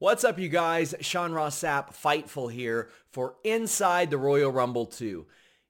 What's up, you guys? Sean Ross Sapp, Fightful here for Inside the Royal Rumble 2.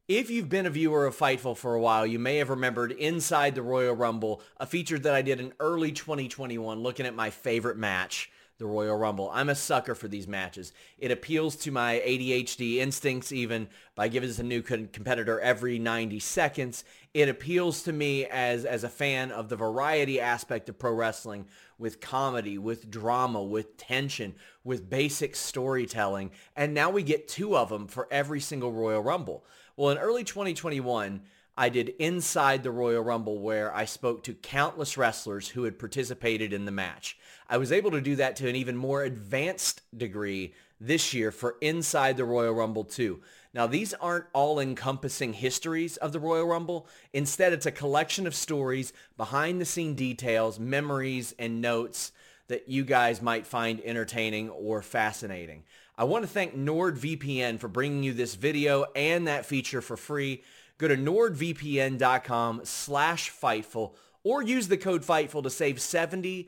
If you've been a viewer of Fightful for a while, you may have remembered Inside the Royal Rumble, a feature that I did in early 2021 looking at my favorite match the Royal Rumble. I'm a sucker for these matches. It appeals to my ADHD instincts even by giving us a new competitor every 90 seconds. It appeals to me as, as a fan of the variety aspect of pro wrestling with comedy, with drama, with tension, with basic storytelling. And now we get two of them for every single Royal Rumble. Well, in early 2021, I did Inside the Royal Rumble where I spoke to countless wrestlers who had participated in the match. I was able to do that to an even more advanced degree this year for Inside the Royal Rumble 2. Now, these aren't all-encompassing histories of the Royal Rumble. Instead, it's a collection of stories, behind-the-scene details, memories, and notes that you guys might find entertaining or fascinating. I want to thank NordVPN for bringing you this video and that feature for free. Go to nordvpn.com slash Fightful or use the code Fightful to save 70%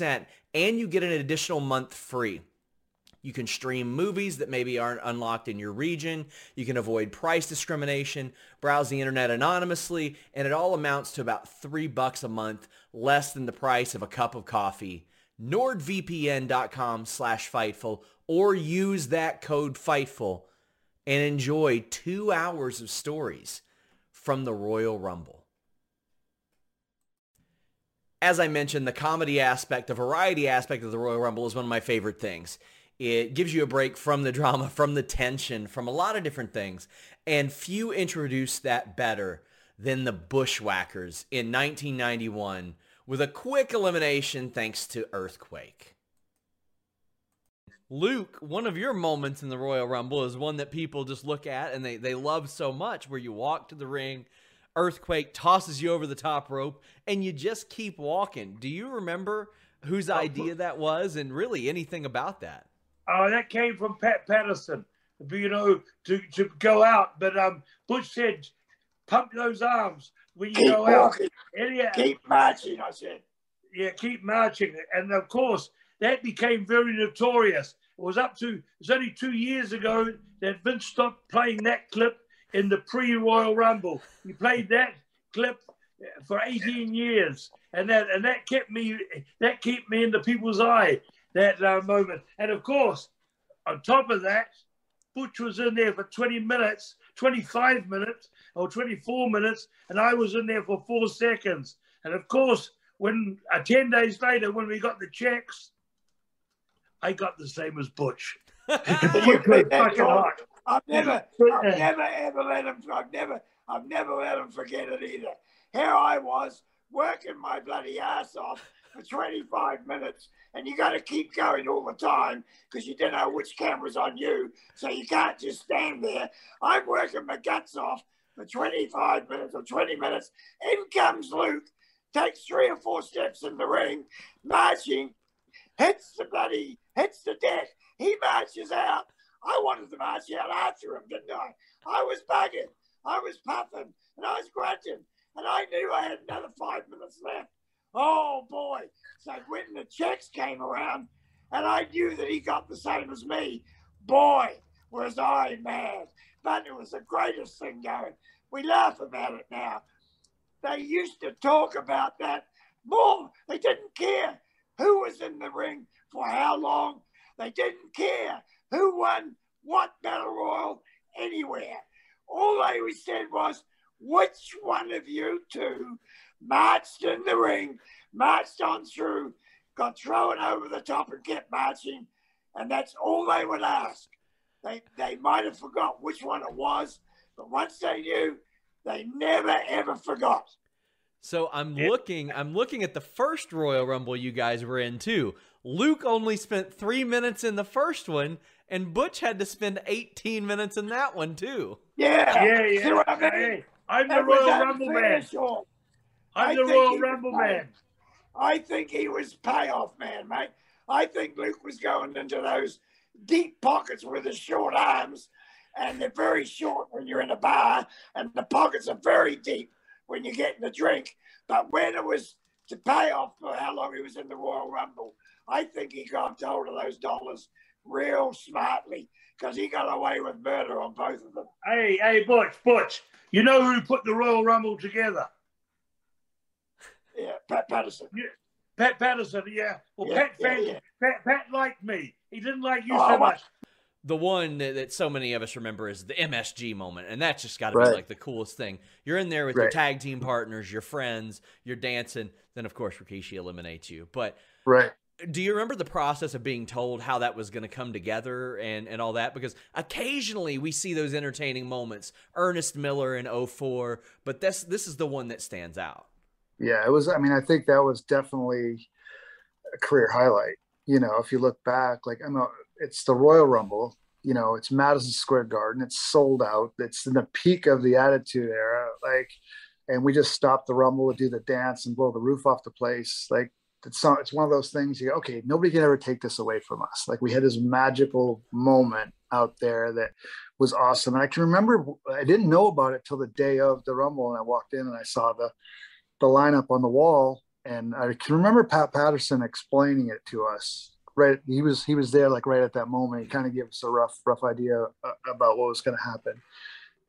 and you get an additional month free. You can stream movies that maybe aren't unlocked in your region. You can avoid price discrimination, browse the internet anonymously, and it all amounts to about three bucks a month, less than the price of a cup of coffee. NordVPN.com slash Fightful or use that code Fightful and enjoy two hours of stories from the Royal Rumble. As I mentioned, the comedy aspect, the variety aspect of the Royal Rumble is one of my favorite things. It gives you a break from the drama, from the tension, from a lot of different things. And few introduced that better than the Bushwhackers in 1991 with a quick elimination thanks to Earthquake. Luke, one of your moments in the Royal Rumble is one that people just look at and they, they love so much where you walk to the ring, Earthquake tosses you over the top rope, and you just keep walking. Do you remember whose idea that was and really anything about that? Oh, uh, that came from Pat Patterson, you know, to, to go out. But um, Butch said, pump those arms when you keep go walking. out. Keep marching, I said. Yeah, keep marching. And of course, that became very notorious. It was up to, it's only two years ago that Vince stopped playing that clip in the pre-Royal Rumble. He played that clip for 18 years. And that, and that kept me, that kept me in the people's eye, that uh, moment. And of course, on top of that, Butch was in there for 20 minutes, 25 minutes, or 24 minutes, and I was in there for four seconds. And of course, when uh, 10 days later, when we got the checks, I got the same as Butch. you fucking hot. I've never, I've never ever let him. I've never, I've never let him forget it either. Here I was working my bloody ass off for 25 minutes, and you got to keep going all the time because you don't know which camera's on you, so you can't just stand there. I'm working my guts off for 25 minutes or 20 minutes. In comes Luke, takes three or four steps in the ring, marching, hits the bloody, hits the deck. He marches out. I wanted to march out after him, didn't I? I was bugging, I was puffing, and I was grunting, and I knew I had another five minutes left. Oh boy! So when the checks came around, and I knew that he got the same as me, boy, was I mad. But it was the greatest thing going. We laugh about it now. They used to talk about that more. They didn't care who was in the ring for how long. They didn't care who won what battle royal anywhere. All they said was, which one of you two marched in the ring, marched on through, got thrown over the top and kept marching. And that's all they would ask. They, they might have forgot which one it was, but once they knew, they never ever forgot. So I'm looking I'm looking at the first Royal Rumble you guys were in too. Luke only spent 3 minutes in the first one and Butch had to spend 18 minutes in that one too. Yeah. Yeah, yeah. See what I mean? Hey, I'm the Royal Rumble man. I'm I the Royal Rumble man. I think he was payoff man, mate. I think Luke was going into those deep pockets with his short arms, and they're very short when you're in a bar, and the pockets are very deep when you're getting a drink. But when it was to pay off for how long he was in the Royal Rumble, I think he got hold of those dollars real smartly because he got away with murder on both of them. Hey, hey, Butch, Butch, you know who put the Royal Rumble together? Yeah, Pat Patterson. Yeah. Pat Patterson, yeah. Well, Yeah, Pat, yeah, fan, yeah. Pat, Pat liked me. He didn't like you Oh, so my- much. the one that, that so many of us remember is the MSG moment, and that's just got to Right. be like the coolest thing. You're in there with your tag team partners, your friends, you're dancing. Then of course Rikishi eliminates you. But Right. Do you remember the process of being told how that was going to come together and and all that? Because occasionally we see those entertaining moments. Ernest Miller in 04, but this this is the one that stands out. Yeah, it was. I mean, I think that was definitely a career highlight. You know, if you look back, like I'm a, it's the Royal Rumble. You know, it's Madison Square Garden. It's sold out. It's in the peak of the Attitude Era. Like, and we just stopped the Rumble to do the dance and blow the roof off the place. Like, it's so, it's one of those things. You go, okay, nobody can ever take this away from us. Like, we had this magical moment out there that was awesome. And I can remember I didn't know about it till the day of the Rumble, and I walked in and I saw the the lineup on the wall and I can remember Pat Patterson explaining it to us right he was he was there like right at that moment he kind of gave us a rough rough idea uh, about what was going to happen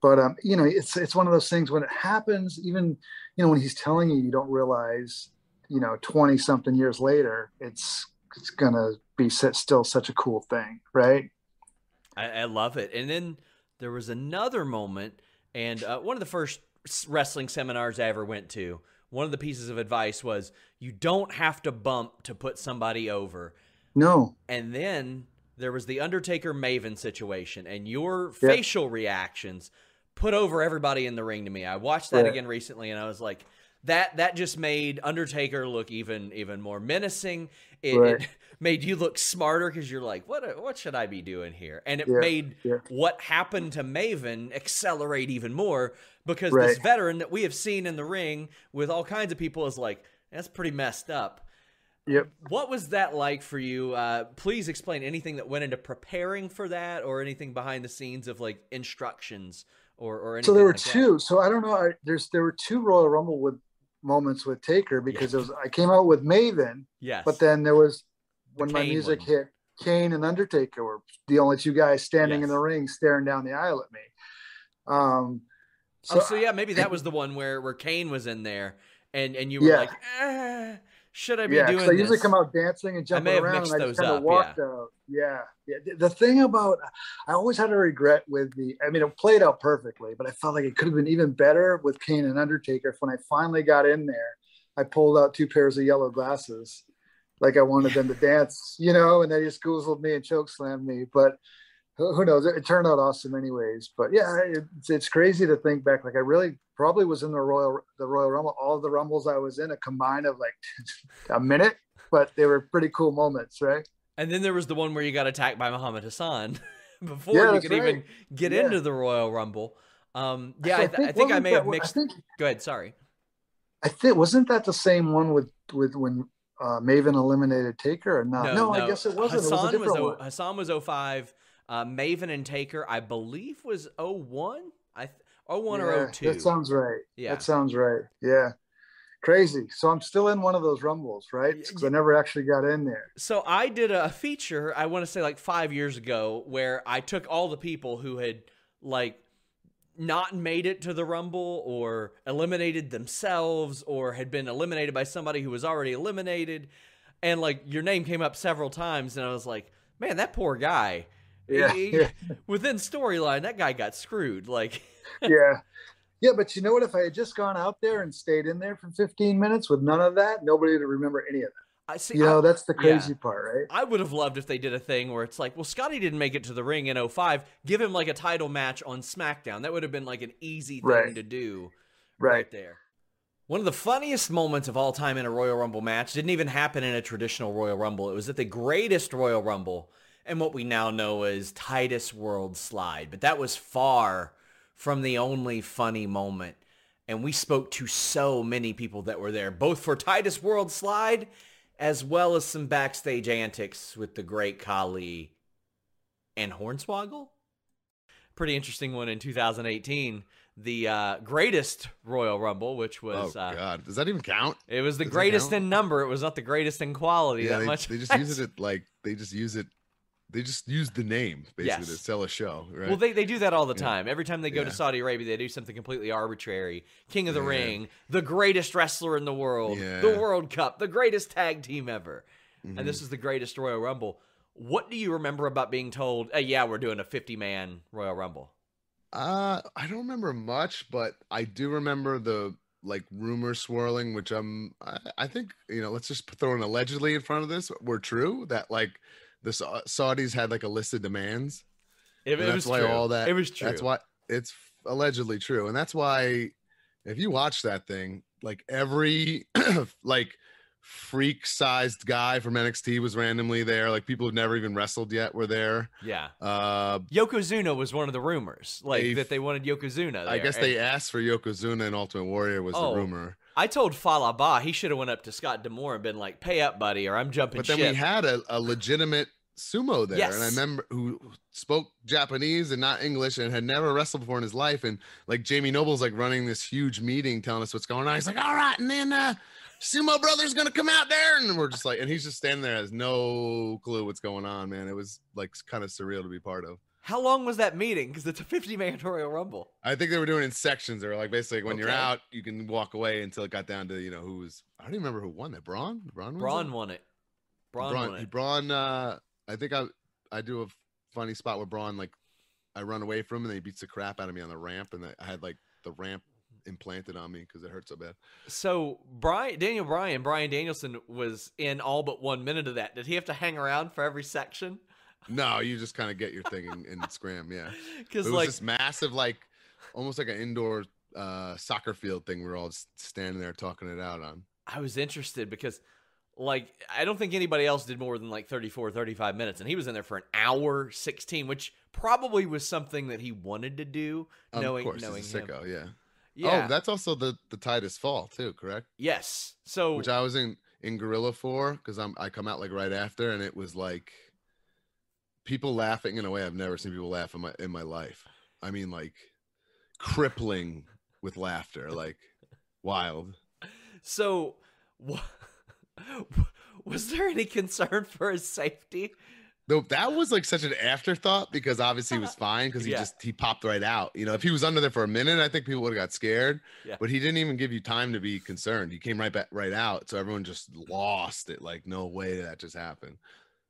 but um you know it's it's one of those things when it happens even you know when he's telling you you don't realize you know 20 something years later it's it's gonna be still such a cool thing right I, I love it. And then there was another moment, and uh, one of the first wrestling seminars I ever went to. One of the pieces of advice was you don't have to bump to put somebody over. no And then there was the Undertaker Maven situation, and your Yep. facial reactions put over everybody in the ring to me. I watched that Right. again recently, and I was like, that that just made Undertaker look even even more menacing. It, Right. it made you look smarter because you're like, what what should I be doing here? And it Yeah, made yeah. what happened to Maven accelerate even more because this veteran that we have seen in the ring with all kinds of people is like, that's pretty messed up. yep What was that like for you? Uh, please explain anything that went into preparing for that, or anything behind the scenes of like instructions or or anything. so there were like that. two so i don't know I, there's there were two royal rumble with moments with taker because it was i came out with maven Yes, but then there was when my music one. hit kane and undertaker were the only two guys standing in the ring staring down the aisle at me. Um so, oh, so yeah, maybe that was the one where where Kane was in there, and and you were Yeah. like, eh, should I be doing? yeah, doing 'cause I usually come out dancing and jumping around, and I just kind of walked out. Yeah, yeah. The- The thing about I always had a regret with the. I mean, it played out perfectly, but I felt like it could have been even better with Kane and Undertaker. When I finally got in there, I pulled out two pairs of yellow glasses, like I wanted them to dance, you know, and they just goozled me and choke slammed me. But who who knows? It, it turned out awesome, anyways. But yeah, it's, it's crazy to think back. Like I really probably was in the Royal the Royal Rumble. All the Rumbles I was in, a combined of like a minute, but they were pretty cool moments, right? And then there was the one where you got attacked by Muhammad Hassan before Yeah, you could even get Yeah. into the Royal Rumble. Um, yeah, So I, th- I think I may have mixed. Think Go ahead. Sorry. I think wasn't that the same one with with when uh, Maven eliminated Taker or not? No, I guess it wasn't. Hassan it was a different o-. Hassan was 05. Uh, Maven and Taker, I believe, was 01. I th- 01 Yeah, or 02. That sounds right. Yeah. That sounds right. Yeah. Crazy. So I'm still in one of those rumbles, right? Because I never actually got in there. So I did a feature, I want to say like five years ago, where I took all the people who had like not made it to the Rumble or eliminated themselves or had been eliminated by somebody who was already eliminated. And like your name came up several times, and I was like, man, that poor guy. Yeah, He- yeah. Within storyline, that guy got screwed. Like, yeah. Yeah, but you know what? If I had just gone out there and stayed in there for 15 minutes with none of that, nobody would remember any of that. I see. You know, I, that's the yeah. crazy part, right? I would have loved if they did a thing where it's like, well, Scotty didn't make it to the ring in 05. Give him like a title match on SmackDown. That would have been like an easy thing Right. to do Right. right there. One of the funniest moments of all time in a Royal Rumble match didn't even happen in a traditional Royal Rumble. It was at the greatest Royal Rumble and what we now know as Titus World Slide. But that was far from the only funny moment. And we spoke to so many people that were there, both for Titus World Slide as well as some backstage antics with the great Khali and Hornswoggle. Pretty interesting one in 2018. the uh, greatest Royal Rumble, which Oh was uh, God, does that even count? it was the Does greatest in number. It was not the greatest in quality Yeah, that they, much. they just use it like they just use it. They just use the name basically to sell a show, right? Well, they, they do that all the Yeah. time. Every time they go Yeah. to Saudi Arabia, they do something completely arbitrary. King of the Yeah. Ring, the greatest wrestler in the world, the World Cup, the greatest tag team ever. Mhm. And this is the greatest Royal Rumble. What do you remember about being told, hey, yeah, we're doing a 50 man Royal Rumble? Uh, I don't remember much, but I do remember the like rumor swirling, which I'm. I, I think you know. Let's just throw an allegedly in front of this. Were true that like the Sa- Saudis had like a list of demands. It, it that's was why true. all that. It was true. That's why it's allegedly true, and that's why if you watch that thing, like every like freak sized guy from NXT was randomly there. Like people who've never even wrestled yet were there. Yeah. Uh, Yokozuna was one of the rumors, like They- that they wanted Yokozuna. I guess And they asked for Yokozuna and Ultimate Warrior was Oh, the rumor. I told Fallah Bahh he should have went up to Scott D'Amore and been like, "Pay up, buddy, or I'm jumping But then ship." we had a, a legitimate sumo there, and I remember who spoke Japanese and not English and had never wrestled before in his life. And like Jamie Noble's like running this huge meeting, telling us what's going on. He's like, "All right," and then uh, Sumo Brothers gonna come out there, and we're just like, and he's just standing there, has no clue what's going on, man. It was like kind of surreal to be part of. How long was that meeting? Because it's a 50 man Royal Rumble. I think they were doing it in sections. They were like basically when you're out, you can walk away until it got down to you know who was. I don't even remember who won that. Braun. Braun. Braun won it. Braun, Braun, won it. Braun uh, I think I I do a funny spot where Braun like I run away from him and he beats the crap out of me on the ramp and I had like the ramp implanted on me because it hurt so bad. So Brian Daniel Bryan, Brian Danielson was in all but one minute of that. Did he have to hang around for every section? No, you just kind of get your thing and, and scram, yeah. It Because was like this massive like almost like an indoor uh soccer field thing. We are all standing there talking it out on. I was interested because like I don't think anybody else did more than like 34 35 minutes and he was in there for an hour 16 which probably was something that he wanted to do Um, knowing of course, knowing a him. sicko, yeah. Yeah. Oh, that's also the the Titus Fall too, correct? yes. So which I was in in Gorilla for because I'm I come out like right after, and it was like people laughing in a way I've never seen people laugh in my in my life. I mean, like crippling with laughter, like wild. So, wha- was there any concern for his safety? No, that was like such an afterthought because obviously he was fine because he Yeah. just he popped right out. You know, if he was under there for a minute, I think people would have got scared. Yeah. But he didn't even give you time to be concerned. He came right back right out, so everyone just lost it. Like, no way that just happened.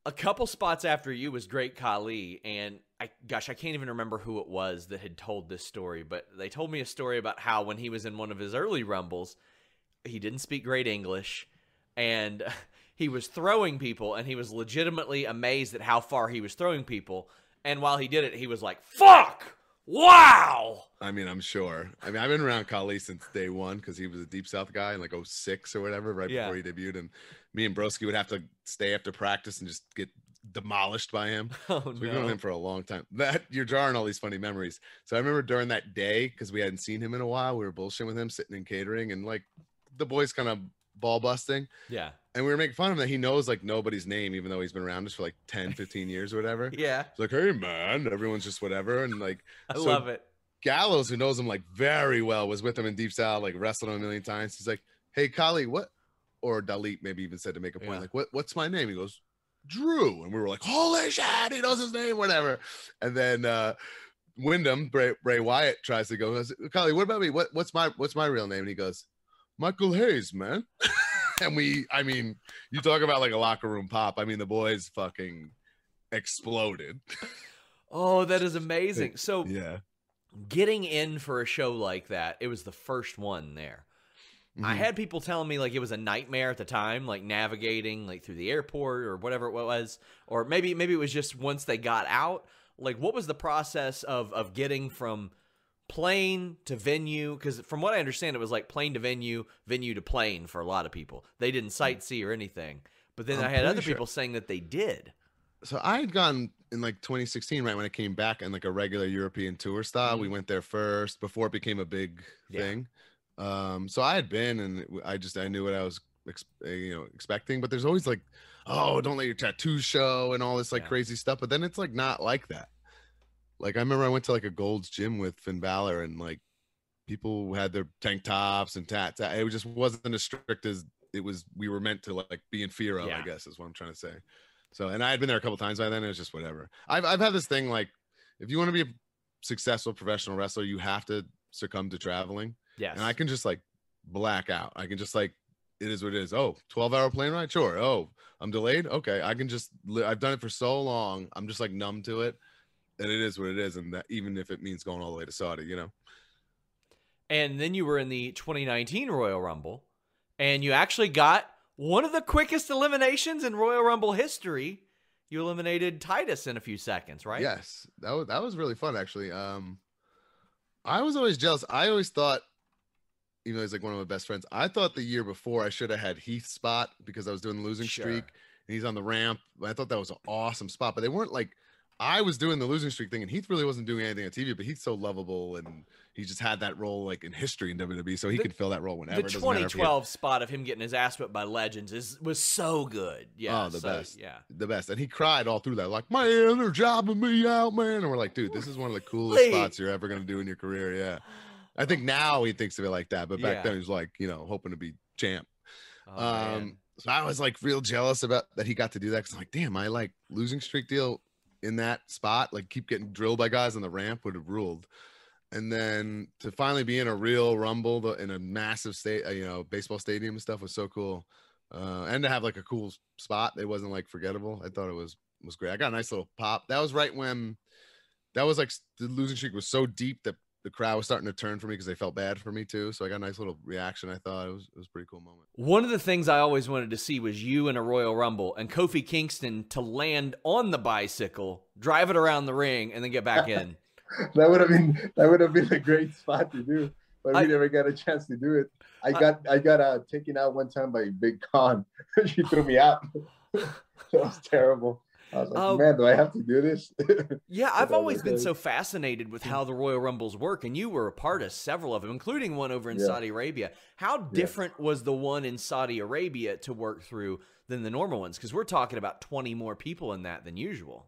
A couple spots after you was Great Khali, and I gosh, I can't even remember who it was that had told this story, but they told me a story about how when he was in one of his early rumbles, he didn't speak great English, and he was throwing people, and he was legitimately amazed at how far he was throwing people. And while he did it, he was like, "Fuck! Wow!" I mean, I'm sure. I mean, I've been around Khali since day one because he was a Deep South guy in like 06 or whatever, right Yeah. before he debuted. And me and Broski would have to stay after practice and just get demolished by him. Oh So we've known him for a long time. That you're jarring all these funny memories. So I remember during that day, because we hadn't seen him in a while, we were bullshitting with him, sitting in catering, and like the boys kind of ball busting. Yeah, And we were making fun of him that he knows like nobody's name, even though he's been around us for like 10, 15 years or whatever. yeah, It's like, hey man, everyone's just whatever. And like I So- love it. Gallows, who knows him like very well, was with him in Deep South, like wrestled him a million times. He's like, "Hey, Khali, what?" Or Dalit maybe even said to make a point, Yeah. like, "What? What's my name?" He goes, "Drew," and we were like, "Holy shit, he knows his name, whatever." And then uh Windham Bray, Bray Wyatt tries to go, "Khali, what about me? What? What's my What's my real name?" And he goes, "Michael Hayes, man." and we, I mean, you talk about like a locker room pop. I mean, the boys fucking exploded. Oh, that is amazing. So Yeah. getting in for a show like that, it was the first one there. I Mhm. had people telling me like it was a nightmare at the time, like navigating like through the airport or whatever it was, or maybe maybe it was just once they got out. Like, what was the process of of getting from plane to venue? Because from what I understand, it was like plane to venue, venue to plane for a lot of people. They didn't sightsee or anything. But then I'm I had other sure- people saying that they did. so I had gone in like 2016, right when it came back in like a regular European tour style. We went there first before it became a big Yeah. thing. Um, so I had been, and I just I knew what I was, ex- uh, you know, expecting. But there's always like, oh, don't let your tattoo show and all this like Yeah. crazy stuff. But then it's like not like that. Like I remember I went to like a Gold's Gym with Finn Balor, and like people had their tank tops and tats. It just wasn't as strict as it was. We were meant to like be in fear of. Yeah. I guess is what I'm trying to say. So, and I had been there a couple times by then. It was just whatever. I've I've had this thing like, if you want to be a successful professional wrestler, you have to succumb to traveling. Yes. And I can just like black out. I can just like it is what it is. Oh, 12 hour plane ride? Sure. Oh, I'm delayed. Okay. I can just li- I've done it for so long. I'm just like numb to it. And it is what it is. And that even if it means going all the way to Saudi, you know. And then you were in the 2019 Royal Rumble, and you actually got one of the quickest eliminations in Royal Rumble history. You eliminated Titus in a few seconds, right? Yes. That was that was really fun actually. Um I was always jealous. I always thought even though he's like one of my best friends, I thought the year before I should have had Heath spot because I was doing the losing Sure. streak and he's on the ramp. I thought that was an awesome spot, but they weren't like I was doing the losing streak thing, and Heath really wasn't doing anything on TV, but he's so lovable, and he just had that role like in history in WWE, so he The- could fill that role whenever. The It doesn't matter if he- 2012 spot of him getting his ass whipped by legends is was so good. Yeah. Oh, the so, best. Yeah. the best, and he cried all through that, like, man, they're jobbing me out, man. And we're like, dude, this is one of the coolest Lee. spots you're ever gonna do in your career. Yeah, I think now he thinks of it like that, but back Yeah. then he was like, you know, hoping to be champ. Oh, man. um, so I was like real jealous about that he got to do that because I'm like, damn, I like losing streak deal in that spot, like keep getting drilled by guys on the ramp would have ruled. And then to finally be in a real rumble in a massive state, uh, you know, baseball stadium and stuff was so cool. Uh, and to have like a cool spot, it wasn't like forgettable. I thought it was was great. I got a nice little pop. That was right when that was like the losing streak was so deep that the crowd was starting to turn for me because they felt bad for me too. So I got a nice little reaction. I thought it was it was a pretty cool moment. One of the things I always wanted to see was you in a Royal Rumble and Kofi Kingston to land on the bicycle, drive it around the ring, and then get back in. that would have been that would have been a great spot to do, but I- we never got a chance to do it. I I- got I got uh, taken out one time by Big Con. she threw me out. that was terrible. I was like, Oh. man, do I have to do this? Yeah, I've always been so fascinated with how the Royal Rumbles work, and you were a part of several of them, including one over in Yeah. Saudi Arabia. How different was the one in Saudi Arabia to work through than the normal ones? Because we're talking about 20 more people in that than usual.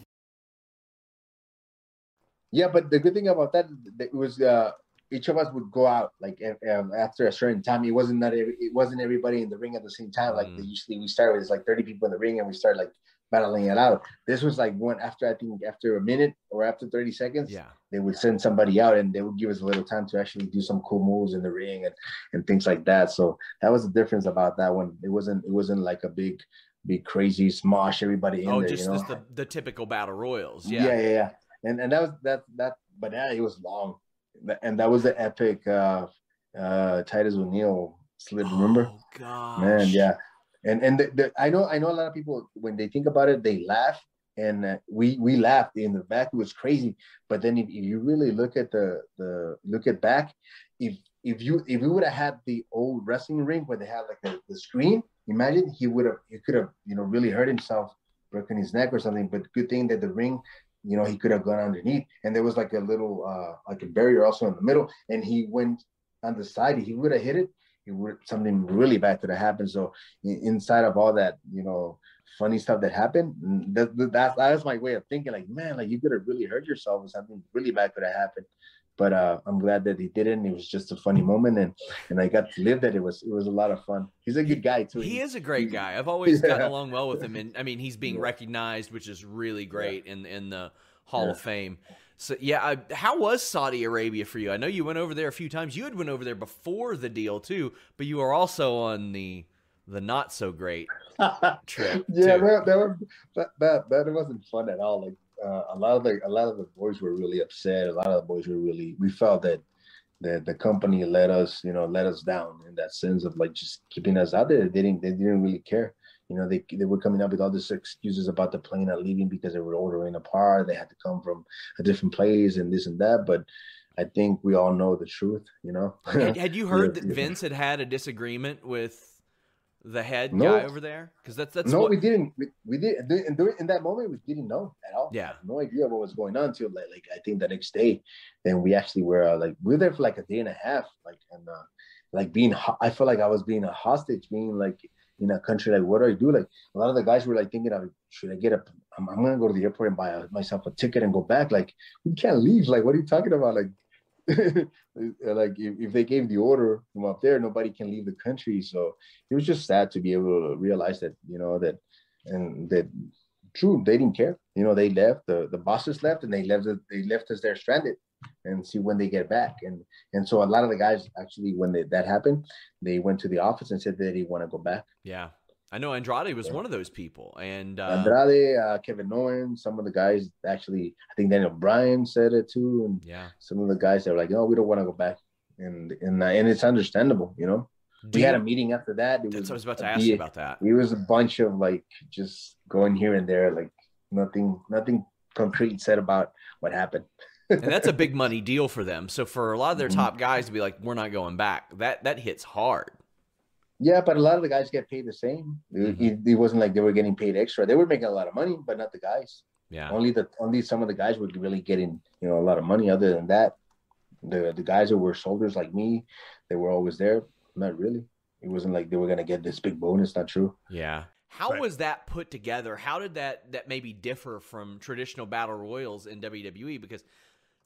Yeah, but the good thing about that it was uh, each of us would go out like um, after a certain time. It wasn't that every, it wasn't everybody in the ring at the same time. Like Mm. they usually we start with like thirty people in the ring and we start like battling it out. This was like one after I think after a minute or after thirty seconds. Yeah. they would send somebody out and they would give us a little time to actually do some cool moves in the ring and, and things like that. So that was the difference about that one. It wasn't it wasn't like a big big crazy smosh everybody in oh, there. just, you know? just the, the typical battle royals. yeah. Yeah. yeah, yeah, And and that was that that but yeah, it was long. And that was the epic uh uh Titus O'Neil slip, remember? Oh, gosh. Man, yeah. And and the, the, I know I know a lot of people when they think about it, they laugh, and uh, we we laughed in the back. It was crazy, but then if, if you really look at the the look at back, if if you if we would have had the old wrestling ring where they have like the, the screen, imagine he would have he could have you know really hurt himself, broken his neck or something. But good thing that the ring, you know, he could have gone underneath, and there was like a little uh like a barrier also in the middle, and he went on the side. He would have hit it it would something really bad could have happened. So in, inside of all that, you know, funny stuff that happened, mm, that, that that's that's my way of thinking. Like, man, like you could have really hurt yourself, or something really bad could have happened. But uh, I'm glad that he didn't. It was just a funny moment, and and I got to live that. It was it was a lot of fun. He's a good guy too. He is a great guy. I've always Yeah. gotten along well with him, and I mean, he's being Yeah. recognized, which is really great in in the Hall Yeah. of Fame. So yeah, I, how was Saudi Arabia for you? I know you went over there a few times. You had went over there before the deal too, but you were also on the the not so great trip. yeah, that, that, was, that that that wasn't fun at all. Like uh, a lot of the a lot of the boys were really upset. A lot of the boys were really. We felt that that the company let us, you know, let us down in that sense of like just keeping us out there. They didn't they didn't really care. You know, they they were coming up with all these excuses about the plane not leaving because they were ordering a part. They had to come from a different place and this and that. But I think we all know the truth. You know. had, had you heard Yeah, that yeah. Vince had had a disagreement with the head No. guy over there? Because that's that's no, what, we didn't. We, we did in, in that moment. We didn't know at all. Yeah. no idea what was going on until like, like I think the next day. Then we actually were uh, like we were there for like a day and a half. Like and uh, like being, I felt like I was being a hostage, being like in a country. Like what do I do? Like a lot of the guys were like thinking of should I get a? I'm, I'm gonna go to the airport and buy myself a ticket and go back. Like we can't leave. Like what are you talking about? Like. like if, if they gave the order from up there, nobody can leave the country. So it was just sad to be able to realize that you know that and that true they didn't care you know they left the the bosses left and they left they left us there stranded and see when they get back and and so a lot of the guys actually when they, that happened they went to the office and said that they want to go back yeah. I know Andrade was Yeah. one of those people, and uh, andrade uh, kevin owens some of the guys actually i think daniel bryan said it too and yeah. some of the guys that were like no we don't want to go back and and uh, and it's understandable you know Do we had a meeting after that it That's what I was about to ask you about that. it was a bunch of like just going here and there, like nothing, nothing concrete said about what happened. and that's a big money deal for them. So for a lot of their Mhm. top guys to be like, "We're not going back," that that hits hard. Yeah, but a lot of the guys get paid the same. It- Mhm. It, it wasn't like they were getting paid extra. They were making a lot of money, but not the guys. Yeah, Only the only some of the guys were really getting you know a lot of money. Other than that, the the guys that were soldiers like me, they were always there. Not really. It wasn't like they were gonna get this big bonus. Not true. yeah. How Right. was that put together? How did that that maybe differ from traditional battle royals in WWE? Because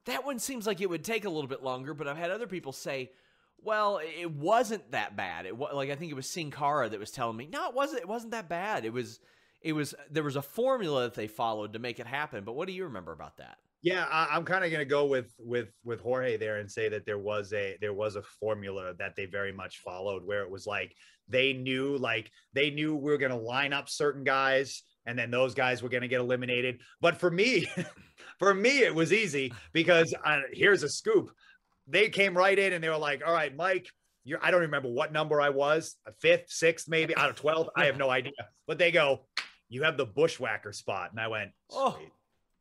that one seems like it would take a little bit longer. But I've had other people say, "Well, it wasn't that bad." It was like I think it was Sin Cara that was telling me, "No, it wasn't. It wasn't that bad. It was." It was there was a formula that they followed to make it happen. But what do you remember about that? Yeah, I, I'm kind of going to go with with with Jorge there and say that there was a there was a formula that they very much followed, where it was like they knew like they knew we were going to line up certain guys, and then those guys were going to get eliminated. But for me, for me, it was easy because uh, here's a scoop: they came right in and they were like, "All right, Mike." You're, I don't remember what number I was, a fifth, sixth, maybe out of 12. I have no idea. But they go, you have the bushwhacker spot. And I went, Oh.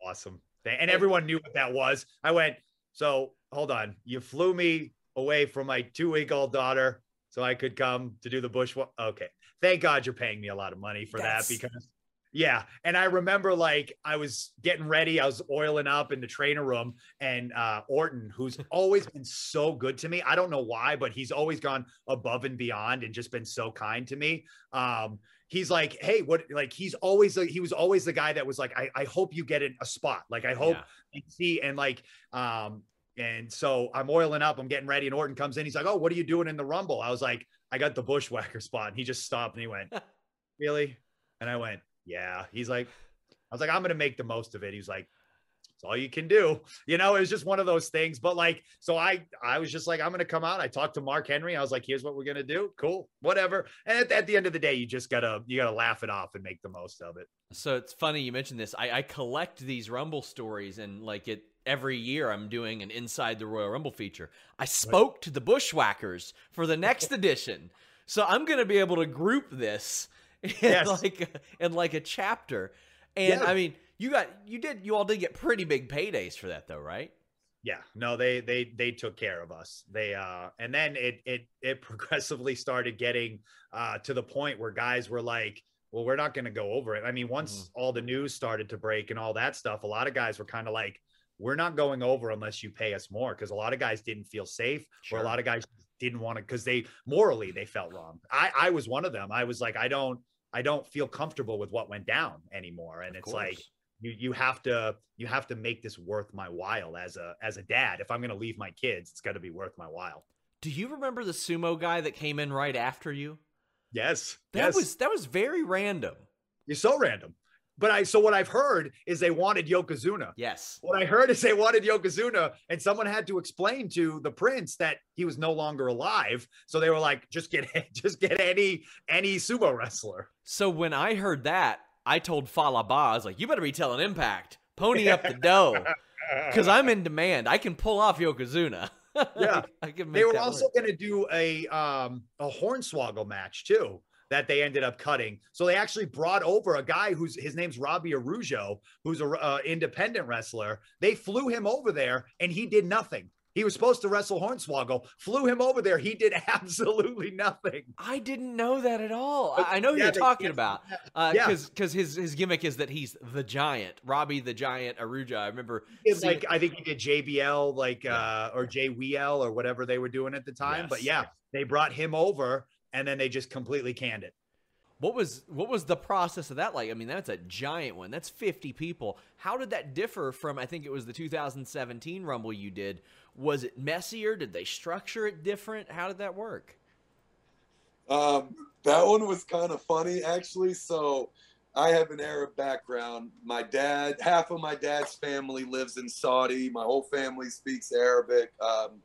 Awesome. And everyone knew what that was. I went, so hold on. You flew me away from my two week old daughter so I could come to do the bush. Okay. Thank God you're paying me a lot of money for That's- that because yeah. And I remember like I was getting ready, I was oiling up in the trainer room, and uh Orton, who's always been so good to me. I don't know why, but he's always gone above and beyond and just been so kind to me. Um, he's like, hey, what like he's always like he was always the guy that was like, I, I hope you get in a spot. Like I hope Yeah. see and like um and so I'm oiling up, I'm getting ready, and Orton comes in. He's like, Oh, what are you doing in the rumble? I was like, I got the bushwhacker spot. And he just stopped and he went, Really? And I went, Yeah. He's like, I was like, I'm gonna make the most of it. He's like, It's all you can do. You know, it was just one of those things. But like, so I I was just like, I'm gonna come out. I talked to Mark Henry. I was like, here's what we're gonna do. Cool, whatever. And at, at the end of the day, you just gotta you gotta laugh it off and make the most of it. So it's funny you mentioned this. I, I collect these Rumble stories, and like it every year, I'm doing an Inside the Royal Rumble feature. I spoke to the Bushwhackers for the next edition, so I'm going to be able to group this Yes. like in like a chapter. And Yeah. I mean, you got you did you all did get pretty big paydays for that, though, right? Yeah, no, they they they took care of us. They uh and then it it it progressively started getting uh to the point where guys were like, well, we're not going to go over it. I mean, once all the news started to break and all that stuff, a lot of guys were kind of like, we're not going over unless you pay us more because a lot of guys didn't feel safe or a lot of guys didn't want to because they morally they felt wrong. I I was one of them. I was like, I don't I don't feel comfortable with what went down anymore. And Of it's like you you have to you have to make this worth my while as a as a dad if i'm going to leave my kids it's got to be worth my while Do you remember the sumo guy that came in right after you? yes That yes was that was very random. you're so random but I so what I've heard is they wanted Yokozuna. Yes. What I heard is they wanted Yokozuna, and someone had to explain to the prince that he was no longer alive. So they were like, just get just get any any sumo wrestler. So when I heard that, I told Fallah Bahh, I was like, you better be telling Impact, pony up the dough. Because I'm in demand. I can pull off Yokozuna. Yeah. I can They were also work. to do a um a hornswoggle match too that they ended up cutting. So they actually brought over a guy who's his name's Robbie Arujo, who's a uh, independent wrestler. They flew him over there and he did nothing. He was supposed to wrestle Hornswoggle, flew him over there. He did absolutely nothing. I didn't know that at all. I know who Yeah, you're talking about. Uh, Yeah. Because because his, his gimmick is that he's the giant, Robbie the Giant Aruja. I remember It's seeing- like I think he did JBL, like uh, or JWL or whatever they were doing at the time. But yeah, they brought him over and then they just completely canned it. What was what was the process of that like? I mean, that's a giant one. That's 50 people. How did that differ from I think it was the 2017 Rumble you did? Was it messier? Did they structure it different? How did that work? Um, that one was kind of funny, actually. So, I have an Arab background. My dad, half of my dad's family lives in Saudi. My whole family speaks Arabic. Um,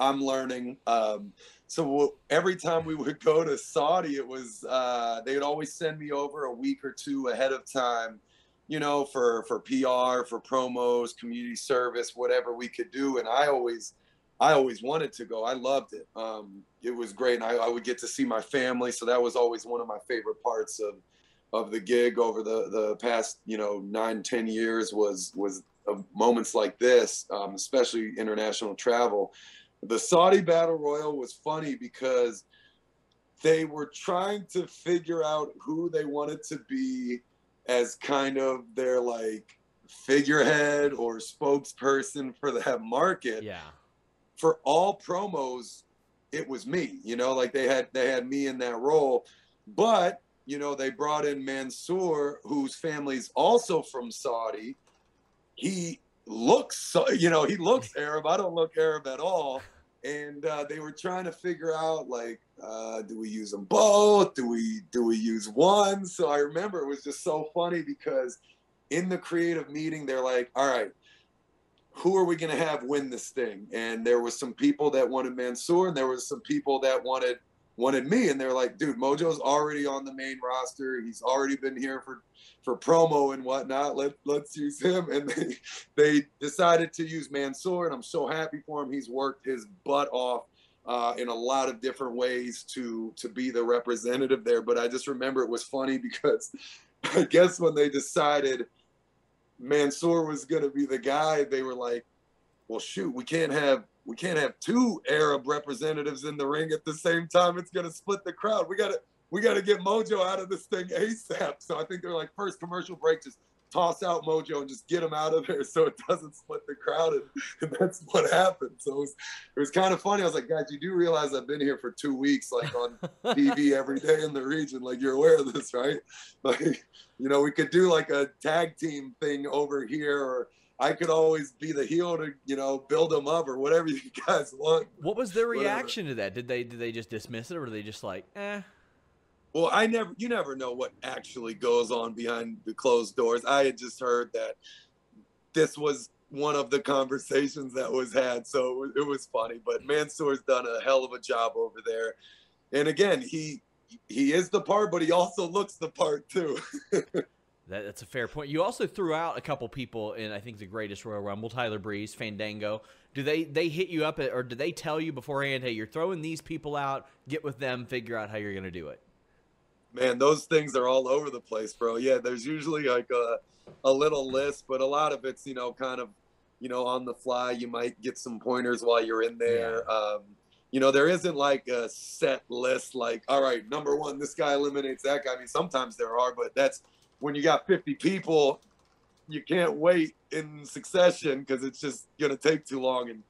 I'm learning. Um, so every time we would go to Saudi, it was uh, they would always send me over a week or two ahead of time, you know, for for PR, for promos, community service, whatever we could do. And I always, I always wanted to go. I loved it. Um, it was great, and I, I would get to see my family. So that was always one of my favorite parts of of the gig over the the past you know nine ten years was was moments like this, um, especially international travel. The Saudi Battle Royal was funny because they were trying to figure out who they wanted to be as kind of their like figurehead or spokesperson for that market. Yeah. for all promos it was me you know like they had they had me in that role. But you know they brought in mansoor whose family's also from saudi. He looks so you know he looks arab i don't look arab at all. And uh, they were trying to figure out like uh, do we use them both? Do we do we use one? So i remember it was just so funny because in the creative meeting they're like all right who are we going to have win this thing? And there was some people that wanted Mansoor, and there was some people that wanted wanted me, and they're like, dude, Mojo's already on the main roster. He's already been here for for promo and whatnot. Let let's use him. And they they decided to use Mansoor, and I'm so happy for him. He's worked his butt off. Uh, in a lot of different ways to to be the representative there, but I just remember it was funny because I guess when they decided Mansoor was going to be the guy, they were like, "Well, shoot, we can't have we can't have two Arab representatives in the ring at the same time. It's going to split the crowd. We got to we got to get Mojo out of this thing ASAP." So I think they're like, first commercial break, just toss out Mojo and just get him out of there so it doesn't split the crowd, and, and that's what happened. So it was, it was kind of funny. I was like, guys, you do realize I've been here for two weeks, like on TV every day in the region. Like you're aware of this, right? Like, you know, we could do like a tag team thing over here, or I could always be the heel to, you know, build them up or whatever you guys want. What was their Whatever. reaction to that? Did they did they just dismiss it, or were they just like, eh? Well, I never, you never know what actually goes on behind the closed doors. I had just heard that this was one of the conversations that was had, so it was, it was funny. But Mansoor's done a hell of a job over there, and again, he he is the part, but he also looks the part too. That, that's a fair point. You also threw out a couple people in I think the greatest Royal Rumble, Tyler Breeze, Fandango. Do they they hit you up or did they tell you beforehand, hey, you're throwing these people out, get with them, figure out how you're gonna do it? man, those things are all over the place, bro. Yeah, there's usually like a, a little list, but a lot of it's, you know, kind of, you know, on the fly. You might get some pointers while you're in there. Um, you know, there isn't like a set list, like, all right, number one, this guy eliminates that guy. I mean, sometimes there are, but that's when you got 50 people, you can't wait in succession because it's just going to take too long. And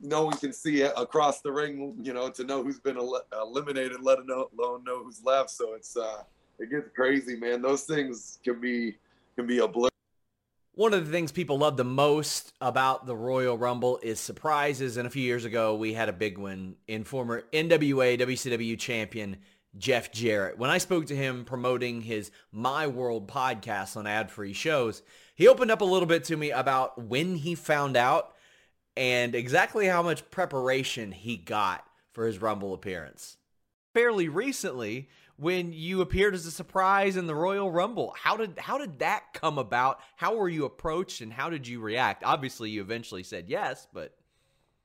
no one can see across the ring, you know, to know who's been el- eliminated, let alone know who's left. So it's uh, it gets crazy, man. Those things can be can be a blur. One of the things people love the most about the Royal Rumble is surprises. And a few years ago, we had a big one in former NWA WCW champion Jeff Jarrett. When I spoke to him promoting his My World podcast on ad free shows, he opened up a little bit to me about when he found out and exactly how much preparation he got for his Rumble appearance. Fairly recently, when you appeared as a surprise in the Royal Rumble, how did how did that come about? How were you approached, and how did you react? Obviously, you eventually said yes, but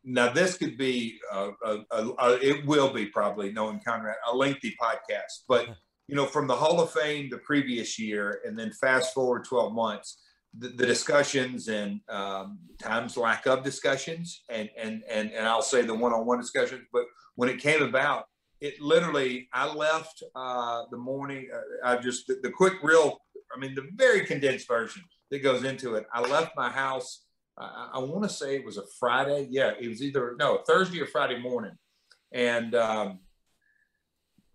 now this could be a, a, a, it will be probably knowing Conrad a lengthy podcast but you know from the hall of fame the previous year and then fast forward 12 months the, the discussions and um, times lack of discussions and and and, and i'll say the one-on-one discussions but when it came about it literally i left uh, the morning uh, i just the, the quick real i mean the very condensed version that goes into it i left my house I, I want to say it was a Friday. Yeah, it was either no Thursday or Friday morning, and um,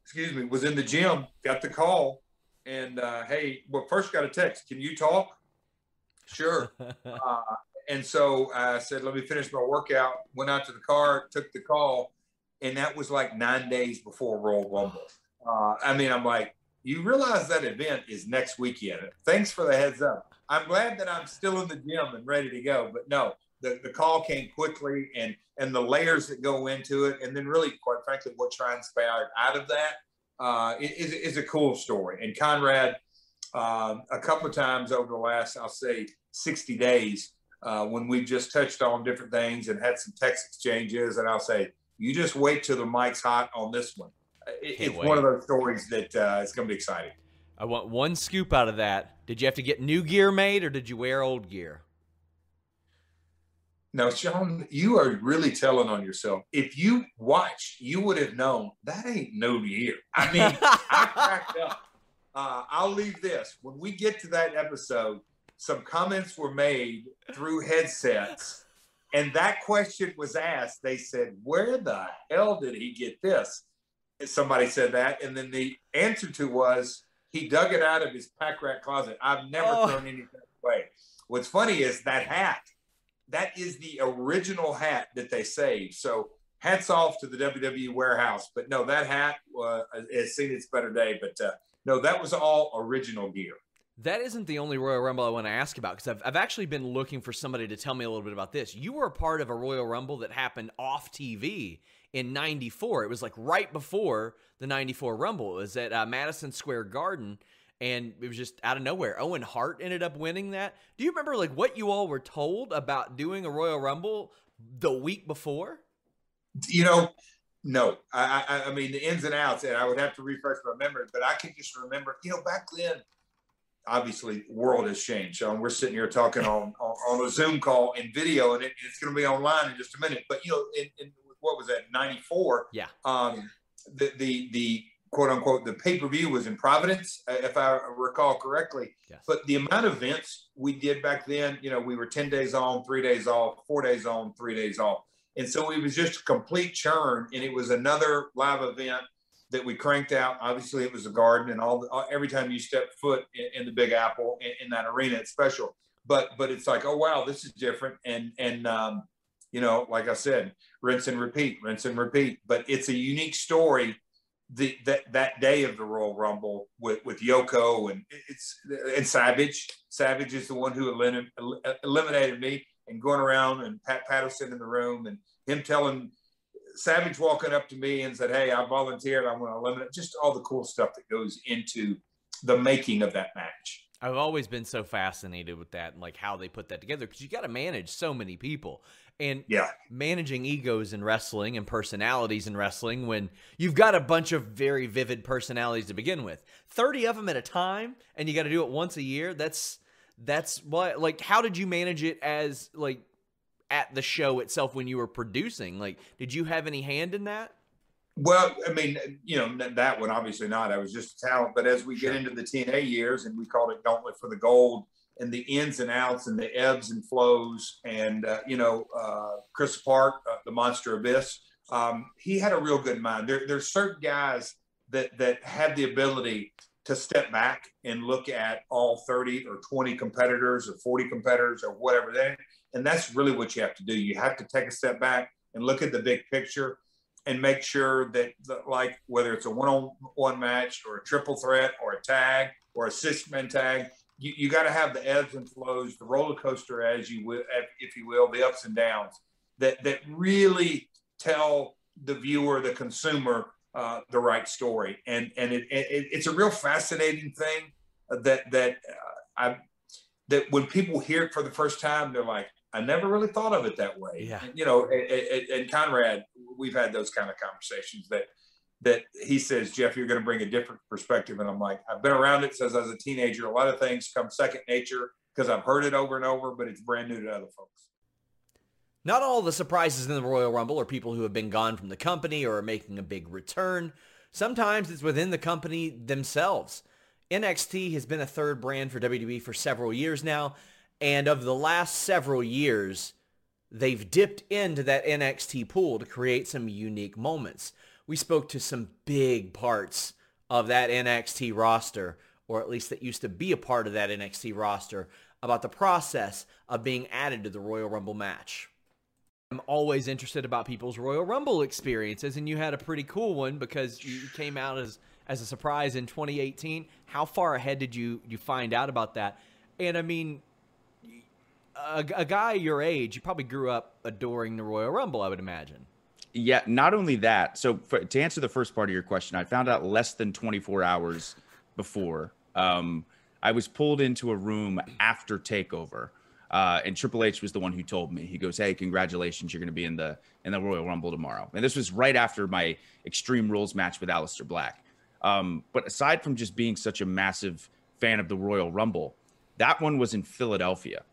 excuse me, was in the gym. Got the call, and uh, hey, well, first got a text. Can you talk? Sure. uh, and so I said, let me finish my workout. Went out to the car, took the call, and that was like nine days before Royal Rumble. Uh, I mean, I'm like, you realize that event is next weekend. Thanks for the heads up. I'm glad that I'm still in the gym and ready to go. But no, the, the call came quickly and and the layers that go into it, and then really, quite frankly, what transpired out of that uh, is, is a cool story. And Conrad, um, a couple of times over the last, I'll say, 60 days, uh, when we've just touched on different things and had some text exchanges, and I'll say, you just wait till the mic's hot on this one. It, it's wait. one of those stories that uh, it's going to be exciting. I want one scoop out of that. Did you have to get new gear made or did you wear old gear? Now, Sean, you are really telling on yourself. If you watched, you would have known that ain't no gear. I mean, I cracked up. Uh, I'll leave this. When we get to that episode, some comments were made through headsets, and that question was asked. They said, Where the hell did he get this? And somebody said that. And then the answer to was, he dug it out of his pack rat closet. I've never oh. thrown anything away. What's funny is that hat. That is the original hat that they saved. So hats off to the WWE warehouse. But no, that hat uh, has seen its better day. But uh, no, that was all original gear. That isn't the only Royal Rumble I want to ask about because I've, I've actually been looking for somebody to tell me a little bit about this. You were a part of a Royal Rumble that happened off TV in 94. It was like right before the 94 Rumble. It was at uh, Madison Square Garden and it was just out of nowhere. Owen Hart ended up winning that. Do you remember like what you all were told about doing a Royal Rumble the week before? You know, no. I, I, I mean the ins and outs, and I would have to refresh my memory, but I can just remember. You know, back then, obviously, world has changed. Sean, we're sitting here talking on on, on a Zoom call in video, and it, it's going to be online in just a minute. But you know, in, in what was that 94 yeah. Um the the the quote unquote the pay-per-view was in providence uh, if i recall correctly. Yes. but the amount of events we did back then you know we were 10 days on three days off four days on three days off. And so it was just a complete churn and it was another live event that we cranked out. Obviously it was a garden and all the, every time you step foot in, in the big apple in, in, that arena it's special. But but it's like oh wow this is different. And and um, you know, like I said, rinse and repeat, rinse and repeat. But it's a unique story. The, that that day of the Royal Rumble with with Yoko and it's and Savage. Savage is the one who eliminated, eliminated me and going around and Pat Patterson in the room and him telling Savage walking up to me and said, "Hey, I volunteered. I'm going to eliminate." Just all the cool stuff that goes into the making of that match. I've always been so fascinated with that and like how they put that together because you got to manage so many people and yeah. managing egos in wrestling and personalities in wrestling when you've got a bunch of very vivid personalities to begin with 30 of them at a time and you got to do it once a year that's that's what like how did you manage it as like at the show itself when you were producing like did you have any hand in that well, I mean, you know, that one obviously not. I was just a talent. But as we get into the TNA years, and we called it Gauntlet for the Gold, and the ins and outs and the ebbs and flows. And, uh, you know, uh, Chris Park, uh, the Monster Abyss, um, he had a real good mind. There, there's certain guys that, that have the ability to step back and look at all 30 or 20 competitors or 40 competitors or whatever they and that's really what you have to do you have to take a step back and look at the big picture and make sure that, that like whether it's a one-on-one match or a triple threat or a tag or a six-man tag, you, you got to have the ebbs and flows, the roller coaster, as you will, if you will, the ups and downs that that really tell the viewer, the consumer, uh, the right story. And and it, it, it's a real fascinating thing that that uh, I that when people hear it for the first time, they're like, I never really thought of it that way. Yeah. And, you know, and, and Conrad, we've had those kind of conversations that that he says, Jeff, you're going to bring a different perspective. And I'm like, I've been around it since I was a teenager. A lot of things come second nature because I've heard it over and over, but it's brand new to other folks. Not all the surprises in the Royal Rumble are people who have been gone from the company or are making a big return. Sometimes it's within the company themselves. NXT has been a third brand for WWE for several years now, and of the last several years, they've dipped into that NXT pool to create some unique moments. We spoke to some big parts of that NXT roster, or at least that used to be a part of that NXT roster, about the process of being added to the Royal Rumble match. I'm always interested about people's Royal Rumble experiences, and you had a pretty cool one because you came out as as a surprise in 2018. How far ahead did you you find out about that? And I mean, a, a guy your age, you probably grew up adoring the Royal Rumble, I would imagine. Yeah, not only that. So for, to answer the first part of your question, I found out less than 24 hours before. Um, I was pulled into a room after Takeover, uh, and Triple H was the one who told me. He goes, "Hey, congratulations! You're going to be in the in the Royal Rumble tomorrow." And this was right after my Extreme Rules match with Aleister Black. Um, but aside from just being such a massive fan of the Royal Rumble, that one was in Philadelphia.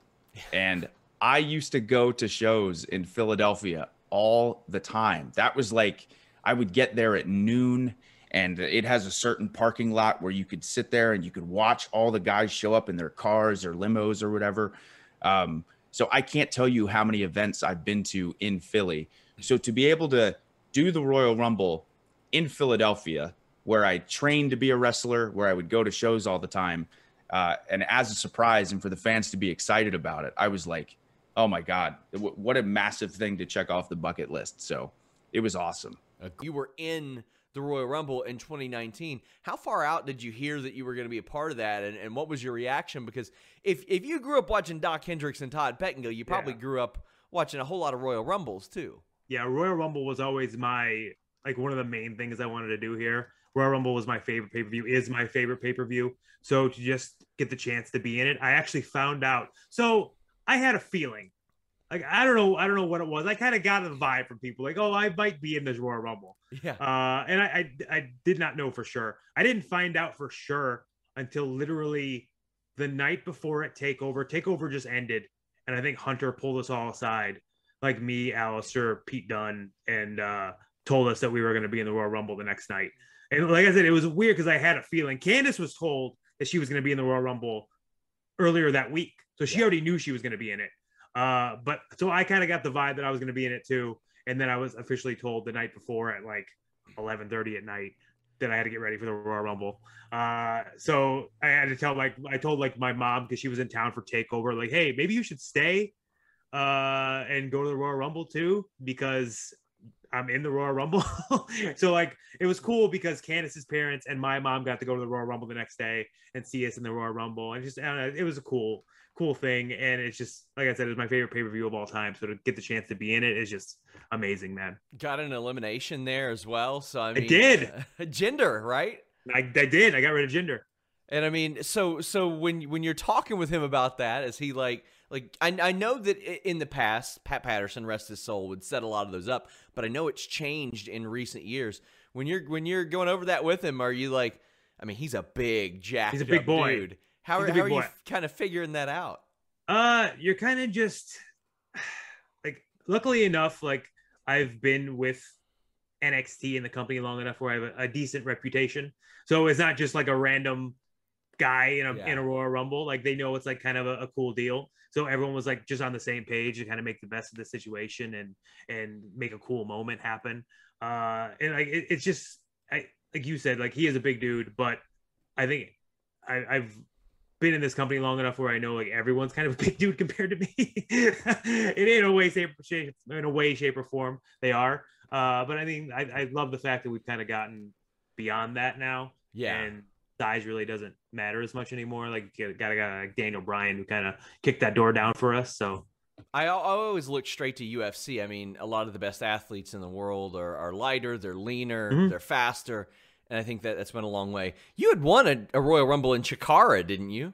And I used to go to shows in Philadelphia all the time. That was like, I would get there at noon and it has a certain parking lot where you could sit there and you could watch all the guys show up in their cars or limos or whatever. Um, so I can't tell you how many events I've been to in Philly. So to be able to do the Royal Rumble in Philadelphia, where I trained to be a wrestler, where I would go to shows all the time, uh, and as a surprise and for the fans to be excited about it, I was like, oh my God, what a massive thing to check off the bucket list. So it was awesome. Uh, you were in the Royal Rumble in 2019. How far out did you hear that you were going to be a part of that? And, and what was your reaction? Because if, if you grew up watching Doc Hendrix and Todd Pettingill, you probably yeah. grew up watching a whole lot of Royal Rumbles too. Yeah, Royal Rumble was always my, like one of the main things I wanted to do here. Royal Rumble was my favorite pay per view, is my favorite pay per view. So to just get the chance to be in it, I actually found out. So I had a feeling, like I don't know, I don't know what it was. I kind of got a vibe from people, like, oh, I might be in this Royal Rumble. Yeah. Uh, and I, I, I did not know for sure. I didn't find out for sure until literally the night before it Takeover. Takeover just ended, and I think Hunter pulled us all aside, like me, Aleister, Pete Dunne, and uh, told us that we were going to be in the Royal Rumble the next night. And like I said, it was weird because I had a feeling. Candice was told that she was going to be in the Royal Rumble earlier that week, so she yeah. already knew she was going to be in it. Uh, but so I kind of got the vibe that I was going to be in it too, and then I was officially told the night before at like 11:30 at night that I had to get ready for the Royal Rumble. Uh, so I had to tell like I told like my mom because she was in town for Takeover, like, hey, maybe you should stay uh, and go to the Royal Rumble too because I'm in the Royal Rumble. so like it was cool because Candice's parents and my mom got to go to the Royal Rumble the next day and see us in the Royal Rumble. And just know, it was a cool, cool thing. And it's just like I said, it's my favorite pay-per-view of all time. So to get the chance to be in it is just amazing, man. Got an elimination there as well. So I mean I did. Uh, Jinder, right? I, I did. I got rid of Jinder. And I mean, so so when when you're talking with him about that, is he like like I, I know that in the past, Pat Patterson, rest his soul, would set a lot of those up, but I know it's changed in recent years. When you're when you're going over that with him, are you like? I mean, he's a big jack. He's a big boy. Dude. How, are, how are you kind of figuring that out? Uh, you're kind of just like, luckily enough, like I've been with NXT in the company long enough where I have a, a decent reputation. So it's not just like a random guy in a yeah. in a Royal Rumble. Like they know it's like kind of a, a, cool deal. So everyone was like just on the same page to kind of make the best of the situation and and make a cool moment happen. Uh, and like it, it's just I like you said, like he is a big dude, but I think I, I've been in this company long enough where I know like everyone's kind of a big dude compared to me. in, in a way, shape, shape, in a way, shape or form, they are. Uh, but I mean, I, I love the fact that we've kind of gotten beyond that now. Yeah. And size really doesn't matter as much anymore. Like you got a guy like Daniel Bryan who kind of kicked that door down for us. So I, I always look straight to UFC. I mean, a lot of the best athletes in the world are, are lighter, they're leaner, Mhm. they're faster, and I think that that's been a long way. You had won a, a Royal Rumble in Chikara, didn't you?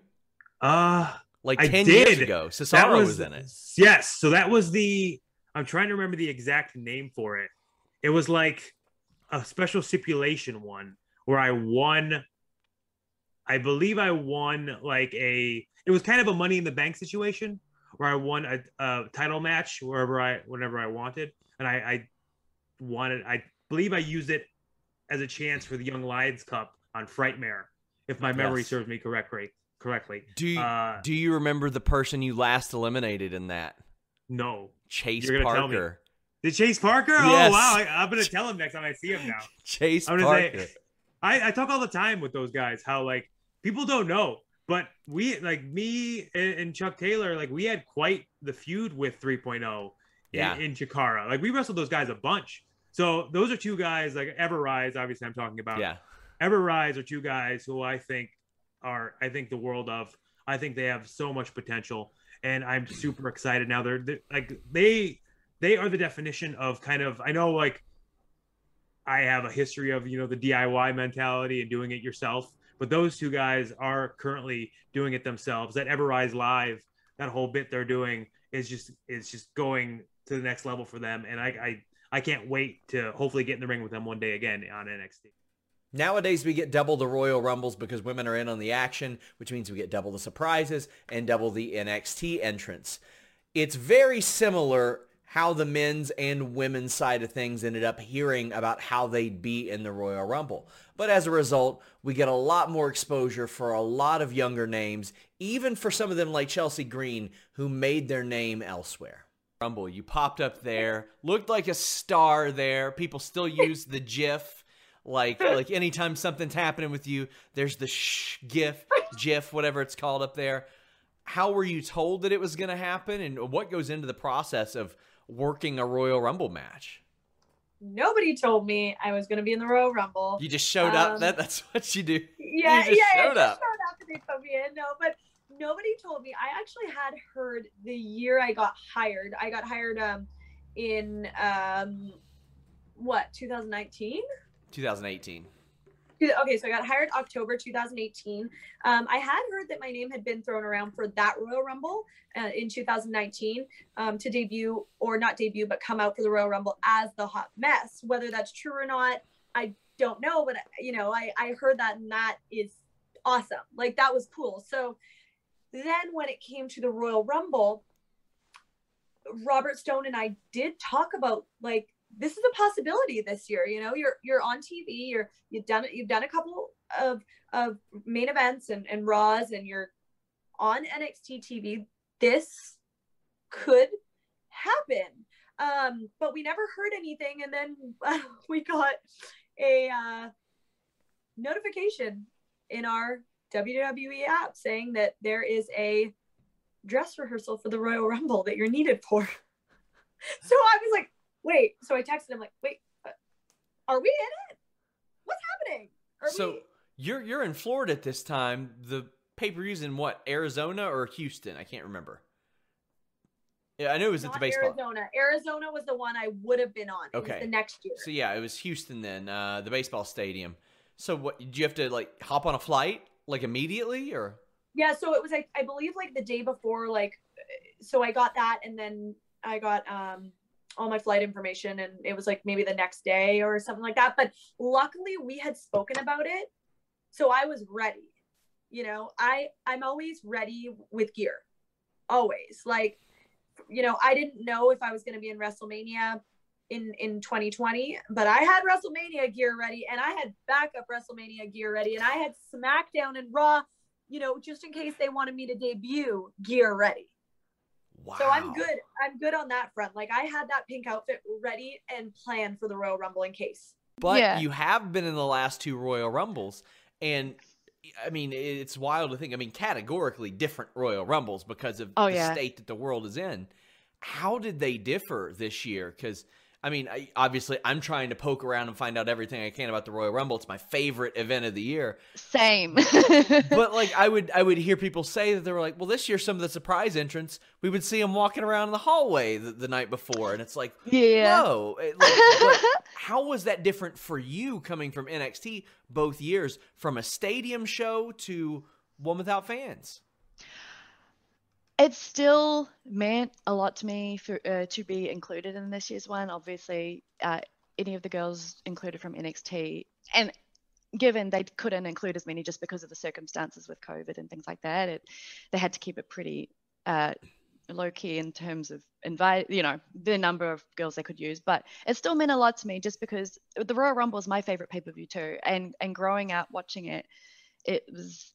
Uh like I ten years did. ago. That Cesaro was, in it. Yes. So that was the I'm trying to remember the exact name for it. It was like a special stipulation one where I won I believe I won like a it was kind of a money in the bank situation where I won a, a title match wherever I whenever I wanted. And I, I wanted I believe I used it as a chance for the Young Lions Cup on Frightmare, if my memory Yes. serves me correctly correctly. Do you, uh, do you remember the person you last eliminated in that? no. Chase You're gonna tell me. Parker. Did Chase Parker? Yes. Oh wow! I, I'm gonna tell him next time I see him now. Chase I'm gonna Parker. say, I, I talk all the time with those guys how like people don't know, but we like me and, and Chuck Taylor like we had quite the feud with 3.0 Yeah. in, in Chikara. Like we wrestled those guys a bunch. So those are two guys like Ever Rise. Obviously, I'm talking about. Yeah. Ever Rise are two guys who I think are I think the world of. I think they have so much potential, and I'm super excited now. They're, they're like they they are the definition of kind of I know like I have a history of you know the DIY mentality and doing it yourself, but those two guys are currently doing it themselves. That Ever Rise Live, that whole bit they're doing is just is just going to the next level for them, and I I, I can't wait to hopefully get in the ring with them one day again on NXT. Nowadays, we get double the Royal Rumbles because women are in on the action, which means we get double the surprises and double the NXT entrance. It's very similar how the men's and women's side of things ended up hearing about how they'd be in the Royal Rumble. But as a result, we get a lot more exposure for a lot of younger names, even for some of them like Chelsea Green, who made their name elsewhere. Rumble, you popped up there, looked like a star there. People still use the GIF. Like like anytime something's happening with you, there's the shh gif, gif, whatever it's called up there. How were you told that it was going to happen, and what goes into the process of working a Royal Rumble match? Nobody told me I was going to be in the Royal Rumble. You just showed up. Um, That that's what you do. yeah, you just yeah, showed yeah, up. just showed up and they put me in. No, but nobody told me. I actually had heard the year I got hired. I got hired um in um what 2019. 2018. Okay, so I got hired October 2018. Um, I had heard that my name had been thrown around for that Royal Rumble uh, in 2019 um, to debut, or not debut, but come out for the Royal Rumble as the hot mess. Whether that's true or not, I don't know. But you know, I I heard that, and that is awesome. Like that was cool. So then when it came to the Royal Rumble, Robert Stone and I did talk about like this is a possibility this year. You know, you're you're on TV, you're you've done you've done a couple of of main events and and Raws, and you're on NXT TV. This could happen. Um, but we never heard anything, and then we got a uh, notification in our WWE app saying that there is a dress rehearsal for the Royal Rumble that you're needed for. so I was like, wait. So I texted him like, wait, uh, are we in it? What's happening? Are So we? you're you're in Florida at this time. The pay per views in what Arizona or Houston? I can't remember. Yeah, I knew it was at the baseball. Arizona. Arizona was the one I would have been on. It was Okay. the next year. So yeah, it was Houston then, uh, the baseball stadium. So what? Did you have to like hop on a flight like immediately or? Yeah, so it was I, I believe like the day before, like so I got that and then I got um all my flight information and it was like maybe the next day or something like that. But luckily we had spoken about it. So I was ready. You know, I I'm always ready with gear. Always. Like, you know, I didn't know if I was gonna be in WrestleMania in in 2020 but i had wrestlemania gear ready and i had backup wrestlemania gear ready and i had smackdown and raw you know just in case they wanted me to debut gear ready wow. so i'm good i'm good on that front like i had that pink outfit ready and planned for the royal rumble in case But Yeah. you have been in the last two Royal Rumbles, and I mean it's wild to think. I mean, categorically different Royal Rumbles because of Oh, the yeah. state that the world is in. How did they differ this year? Because I mean, I, obviously, I'm trying to poke around and find out everything I can about the Royal Rumble. It's my favorite event of the year. Same. but like, I would I would hear people say that they were like, "Well, this year some of the surprise entrants, we would see them walking around in the hallway the, the night before," and it's like, Yeah. no. It- like, how was that different for you coming from NXT both years, from a stadium show to one without fans? It still meant a lot to me for uh, to be included in this year's one. Obviously, uh, any of the girls included from NXT, and given they couldn't include as many just because of the circumstances with COVID and things like that, it, they had to keep it pretty uh, low key in terms of invite, you know, the number of girls they could use. But it still meant a lot to me just because the Royal Rumble is my favorite pay per view too, and and growing up watching it, it was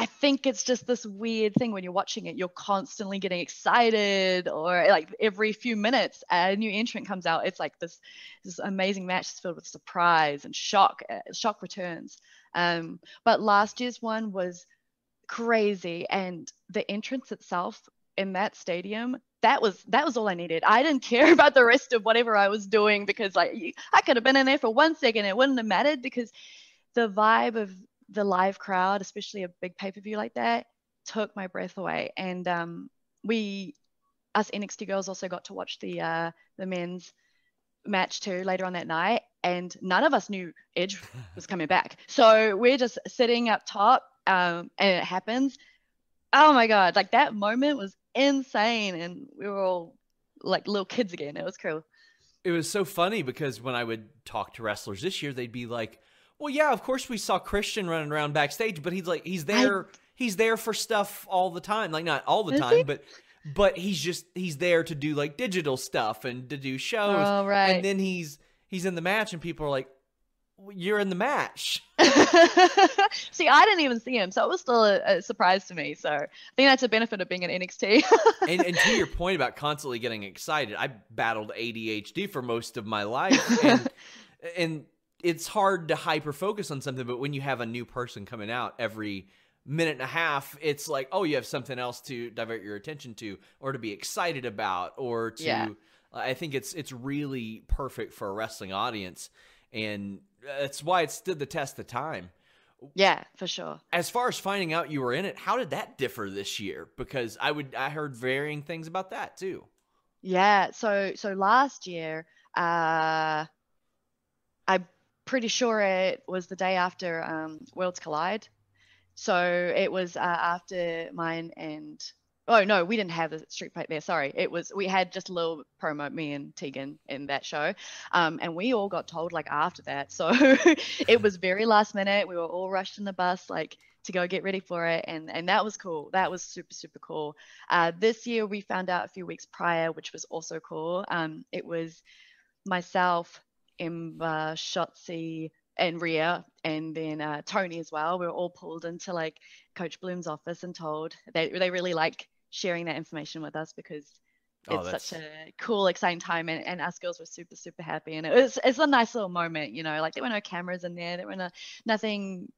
I think it's just this weird thing when you're watching it, you're constantly getting excited, or like every few minutes a new entrant comes out. It's like this this amazing match is filled with surprise and shock, uh, shock returns. Um, but last year's one was crazy, and the entrance itself in that stadium that was that was all I needed. I didn't care about the rest of whatever I was doing because like I could have been in there for one second, it wouldn't have mattered because the vibe of the live crowd, especially a big pay per view like that, took my breath away. And um, we, us NXT girls, also got to watch the uh, the men's match too later on that night, and none of us knew Edge was coming back. So we're just sitting up top, um, and it happens. Oh my god! Like that moment was insane, and we were all like little kids again. It was cool. It was so funny because when I would talk to wrestlers this year, they'd be like, "Well, yeah, of course we saw Christian running around backstage, but he's like he's there he's there for stuff all the time. Like not all the Is time, he? but but he's just he's there to do like digital stuff and to do shows. Oh, right. And then he's he's in the match and people are like, "Well, "You're in the match." See, I didn't even see him, so it was still a, a surprise to me. So I think that's a benefit of being an NXT. and, and to your point about constantly getting excited, I battled ADHD for most of my life, and and it's hard to hyper focus on something. But when you have a new person coming out every minute and a half, it's like, oh, you have something else to divert your attention to, or to be excited about, or to. Yeah. I think it's it's really perfect for a wrestling audience, and that's why it stood the test of time. yeah, for sure. As far as finding out you were in it, how did that differ this year? Because I would I heard varying things about that too. Yeah, so so last year, uh, pretty sure it was the day after um, Worlds Collide. So it was uh, after mine and oh no, we didn't have the street fight there. Sorry, it was we had just a little promo, me and Tegan in that show, um, and we all got told like after that. So it was very last minute. We were all rushed in the bus like to go get ready for it, and and that was cool. That was super super cool. Uh, this year we found out a few weeks prior, which was also cool. Um, it was myself, Ember, Shotzi, and Rhea, and then uh, Toni as well. We were all pulled into like Coach Bloom's office and told they they really like sharing that information with us because Oh, it's such a cool, exciting time, and, and us girls were super super happy, and it was it's a nice little moment, you know. Like there were no cameras in there, there were no nothing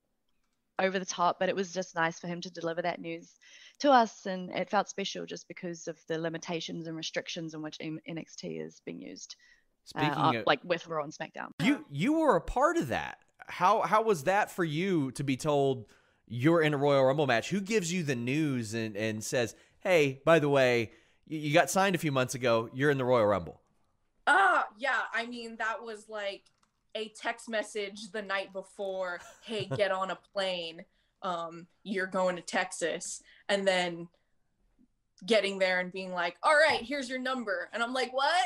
over the top, but it was just nice for him to deliver that news to us, and it felt special just because of the limitations and restrictions in which M- NXT is being used, Speaking uh, of- like with Raw and SmackDown. You you were a part of that. How how was that for you to be told you're in a Royal Rumble match? Who gives you the news and, and says, "Hey, by the way, you, you got signed a few months ago. You're in the Royal Rumble." Ah, yeah. I mean, that was like a text message the night before. Hey, get on a plane. Um, you're going to Texas, and then getting there and being like, "All right, here's your number," and I'm like, "What?"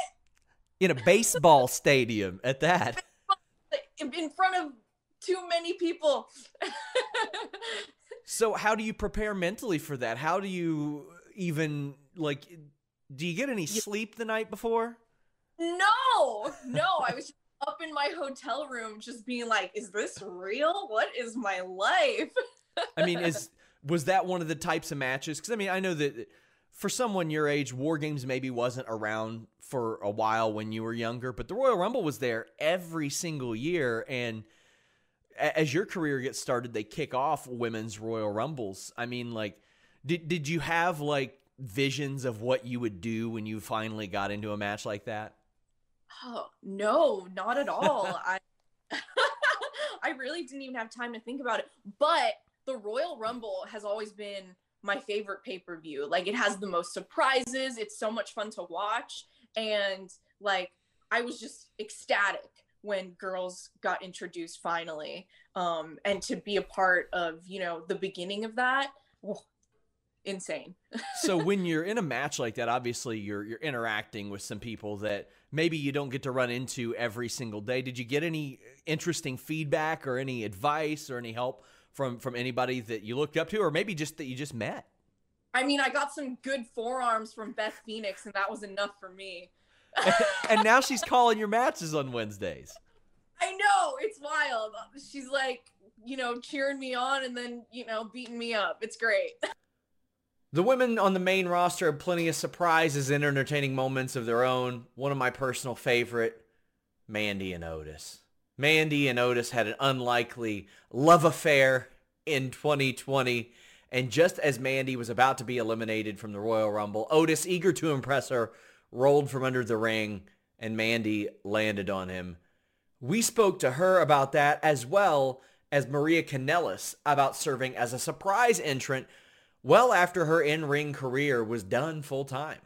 In a baseball stadium at that. In front of too many people. So how do you prepare mentally for that? How do you even like do you get any sleep the night before? No, no, I was just up in my hotel room, just being like, "Is this real? What is my life?" I mean, is was that one of the types of matches? Because I mean, I know that for someone your age, War Games maybe wasn't around for a while when you were younger, but the Royal Rumble was there every single year. And as your career gets started, they kick off women's Royal Rumbles. I mean, like, did did you have like visions of what you would do when you finally got into a match like that? Oh, no, not at all. I I really didn't even have time to think about it. But the Royal Rumble has always been my favorite pay-per-view. Like it has the most surprises. It's so much fun to watch and like I was just ecstatic when girls got introduced finally. Um and to be a part of, you know, the beginning of that. Oh, insane. so when you're in a match like that, obviously you're you're interacting with some people that maybe you don't get to run into every single day. Did you get any interesting feedback or any advice or any help from from anybody that you looked up to or maybe just that you just met? I mean, I got some good forearms from Beth Phoenix and that was enough for me. and now she's calling your matches on Wednesdays. I know, it's wild. She's like, you know, cheering me on and then, you know, beating me up. It's great. The women on the main roster have plenty of surprises and entertaining moments of their own. One of my personal favorite, Mandy and Otis. Mandy and Otis had an unlikely love affair in 2020. And just as Mandy was about to be eliminated from the Royal Rumble, Otis, eager to impress her, rolled from under the ring and Mandy landed on him. We spoke to her about that as well as Maria Kanellis about serving as a surprise entrant well after her in-ring career was done full time.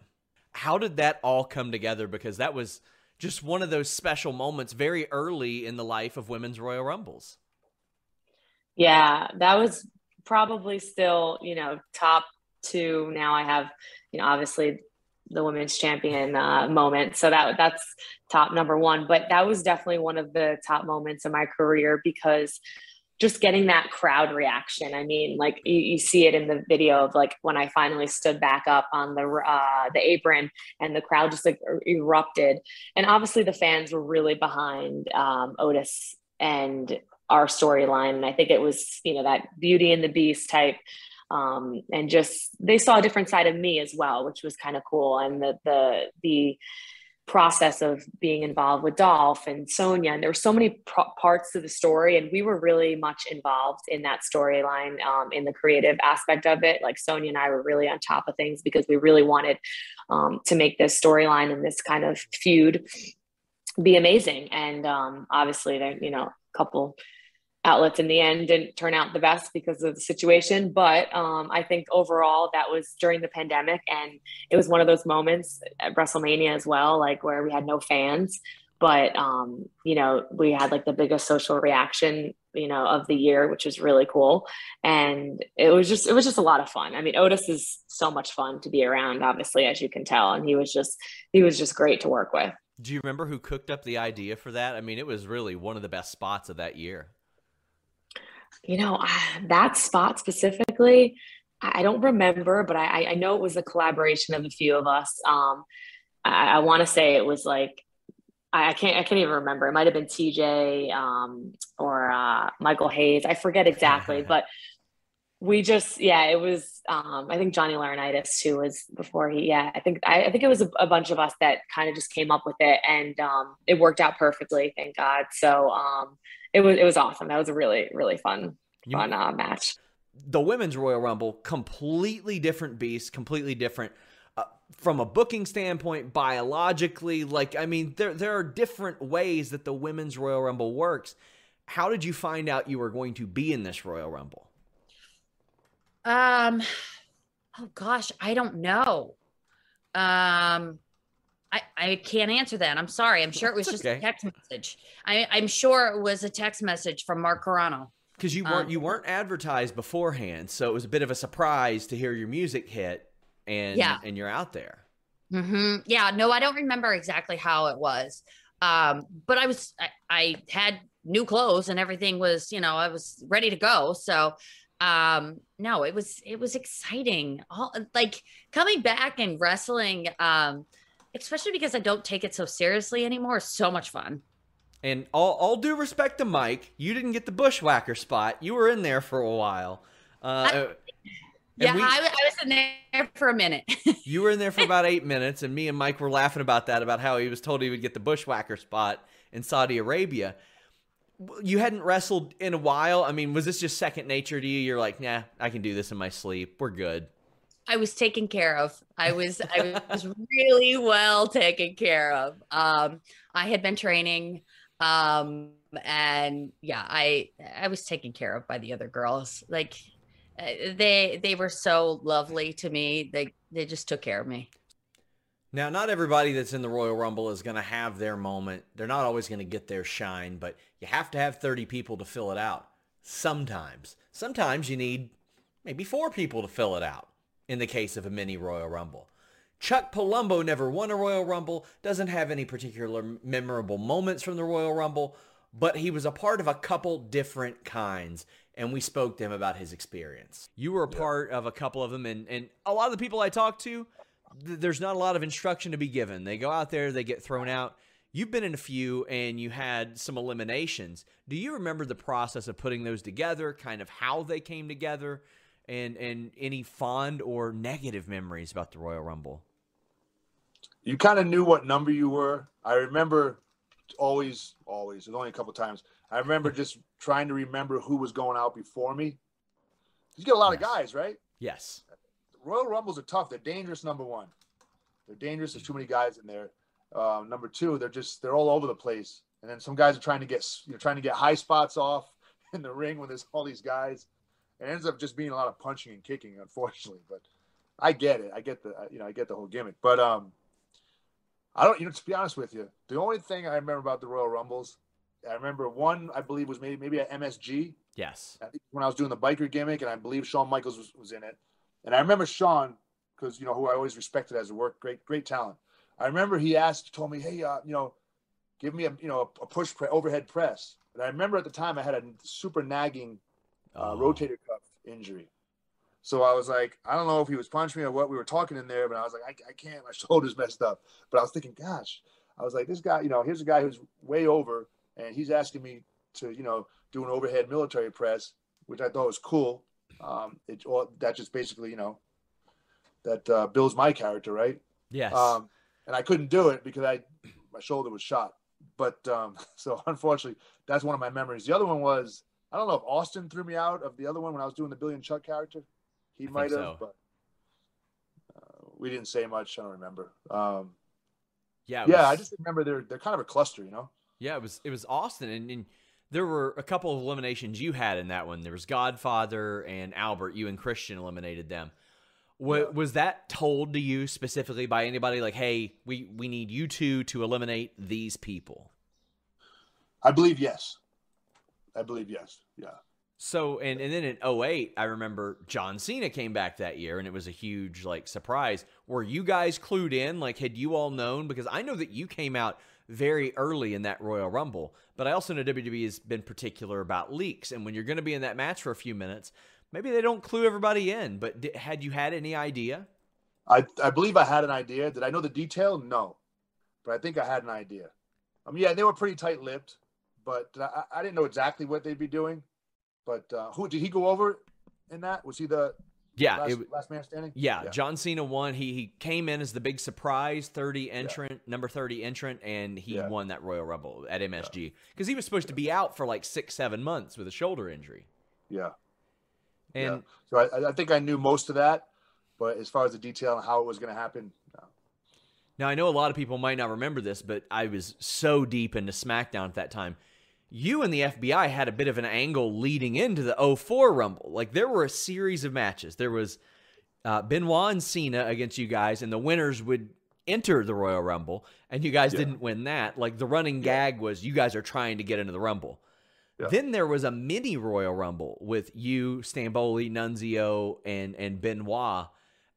How did that all come together? Because that was just one of those special moments very early in the life of women's Royal Rumbles. Yeah, that was probably still, you know, top two. Now I have, you know, obviously the women's champion uh, moment. So that that's top number one. But that was definitely one of the top moments in my career because just getting that crowd reaction. I mean, like you, you, see it in the video of like when I finally stood back up on the uh, the apron and the crowd just like er, erupted. And obviously the fans were really behind um, Otis and our storyline. And I think it was you know that Beauty and the Beast type. Um, and just they saw a different side of me as well, which was kind of cool. And the the the process of being involved with Dolph and Sonya. And there were so many parts to the story, and we were really much involved in that storyline, um, in the creative aspect of it. Like Sonya and I were really on top of things because we really wanted um, to make this storyline and this kind of feud be amazing. And um, obviously, there, you know, a couple outlets in the end didn't turn out the best because of the situation. But um, I think overall that was during the pandemic, and it was one of those moments at WrestleMania as well, like where we had no fans, but um, you know we had like the biggest social reaction you know of the year which was really cool. And it was just it was just a lot of fun. I mean otis is so much fun to be around obviously as you can tell and he was just he was just great to work with. Do you remember who cooked up the idea for that? I mean it was really one of the best spots of that year you know, that spot specifically, I don't remember, but I, I know it was a collaboration of a few of us. Um, I, I want to say it was like I can't I can't even remember. It might have been TJ um, or uh, Michael Hayes. I forget exactly, but we just yeah, it was. Um, I think Johnny Laurinaitis who was before he. Yeah, I think I, I think it was a, a, bunch of us that kind of just came up with it, and um, it worked out perfectly. Thank God. So um, it was it was awesome. That was a really really fun you, fun uh, match. The women's Royal Rumble, completely different beast, completely different uh, from a booking standpoint, biologically. Like I mean, there there are different ways that the women's Royal Rumble works. How did you find out you were going to be in this Royal Rumble? Um, oh gosh, I don't know. Um, I, I can't answer that. I'm sorry. I'm sure it was just okay. a text message. I, I'm sure it was a text message from Mark Carrano. Because you weren't um, you weren't advertised beforehand, so it was a bit of a surprise to hear your music hit and yeah. and you're out there. Mm-hmm. Yeah, no, I don't remember exactly how it was, um, but I was I, I had new clothes and everything was you know I was ready to go. So um no it was it was exciting all like coming back and wrestling um especially because I don't take it so seriously anymore. So much fun. And all, all due respect to Mike, you didn't get the bushwhacker spot. You were in there for a while. Uh, I, uh, yeah, we, I, I, was in there for a minute. you were in there for about eight minutes, and me and Mike were laughing about that, about how he was told he would get the bushwhacker spot in Saudi Arabia. You hadn't wrestled in a while. I mean, was this just second nature to you? You're like, nah, I can do this in my sleep. We're good. I was taken care of. I was I was really well taken care of. Um, I had been training, um, and yeah, I I was taken care of by the other girls. Like uh, they they were so lovely to me. They they just took care of me. Now, not everybody that's in the Royal Rumble is going to have their moment. They're not always going to get their shine, but you have to have 30 people to fill it out. Sometimes. Sometimes you need maybe four people to fill it out in the case of a mini Royal Rumble. Chuck Palumbo never won a Royal Rumble, doesn't have any particular memorable moments from the Royal Rumble, but he was a part of a couple different kinds, and we spoke to him about his experience. You were a part of a couple of them, and, and a lot of the people I talked to, th- there's not a lot of instruction to be given. They go out there, they get thrown out. You've been in a few and you had some eliminations. Do you remember the process of putting those together, kind of how they came together, and and any fond or negative memories about the Royal Rumble? You kind of knew what number you were. I remember always, always. There's only a couple times. I remember just trying to remember who was going out before me. You get a lot of guys, right? Yes. Royal Rumbles are tough. They're dangerous. Number one, they're dangerous. There's too many guys in there. Um, number two, they're just they're all over the place. And then some guys are trying to get you know trying to get high spots off in the ring when there's all these guys. It ends up just being a lot of punching and kicking, unfortunately. But I get it. I get the you know I get the whole gimmick. But um, I don't you know to be honest with you, the only thing I remember about the Royal Rumbles, I remember one I believe was maybe maybe at MSG. Yes. I when I was doing the biker gimmick, and I believe Shawn Michaels was, was in it. And I remember Shawn because you know who I always respected as a work, great great talent. I remember he asked, told me, hey, uh, you know, give me a you know a, push pre- overhead press. And I remember at the time I had a super nagging uh, rotator cuff injury. So I was like, I don't know if he was punching me or what. We were talking in there, but I was like, I, I can't. My shoulder's messed up. But I was thinking, gosh, I was like, this guy, you know, here's a guy who's way over, and he's asking me to, you know, do an overhead military press, which I thought was cool. Um, it well, that just basically, you know, that uh, builds my character, right? Yes. Um, and I couldn't do it because I my shoulder was shot. But um, so unfortunately, that's one of my memories. The other one was I don't know if Austin threw me out of the other one when I was doing the Billy and Chuck character. He I might have, so. but uh, we didn't say much. I don't remember. Um, Yeah. yeah, I just remember they're they're kind of a cluster, you know. Yeah, it was it was Austin, and, and there were a couple of eliminations you had in that one. There was Godfather and Albert. You and Christian eliminated them. Wa Was that told to you specifically by anybody? Like, hey, we we need you two to eliminate these people. I believe yes. I believe yes. Yeah. So and and then in 08, I remember John Cena came back that year and it was a huge like surprise. Were you guys clued in? Like had you all known because I know that you came out very early in that Royal Rumble, but I also know WWE has been particular about leaks and when you're going to be in that match for a few minutes, maybe they don't clue everybody in, but had you had any idea? I I believe I had an idea. Did I know the detail? No, but I think I had an idea. I mean, yeah, they were pretty tight-lipped, but I, I didn't know exactly what they'd be doing. But uh, who did he go over in that? Was he the Yeah, last, it last man standing? Yeah, John Cena won. He he came in as the big surprise 30 entrant, number 30 entrant, and he won that Royal Rumble at MSG because he was supposed to be out for like six, seven months with a shoulder injury. Yeah. And So I, I think I knew most of that, but as far as the detail and how it was going to happen, no. now I know a lot of people might not remember this, but I was so deep into SmackDown at that time. You and the FBI had a bit of an angle leading into the 04 Rumble. Like there were a series of matches. There was uh, Benoit and Cena against you guys, and the winners would enter the Royal Rumble, and you guys Yeah. didn't win that. Like the running gag was you guys are trying to get into the Rumble. Then there was a mini Royal Rumble with you, Stamboli, Nunzio, and and Benoit,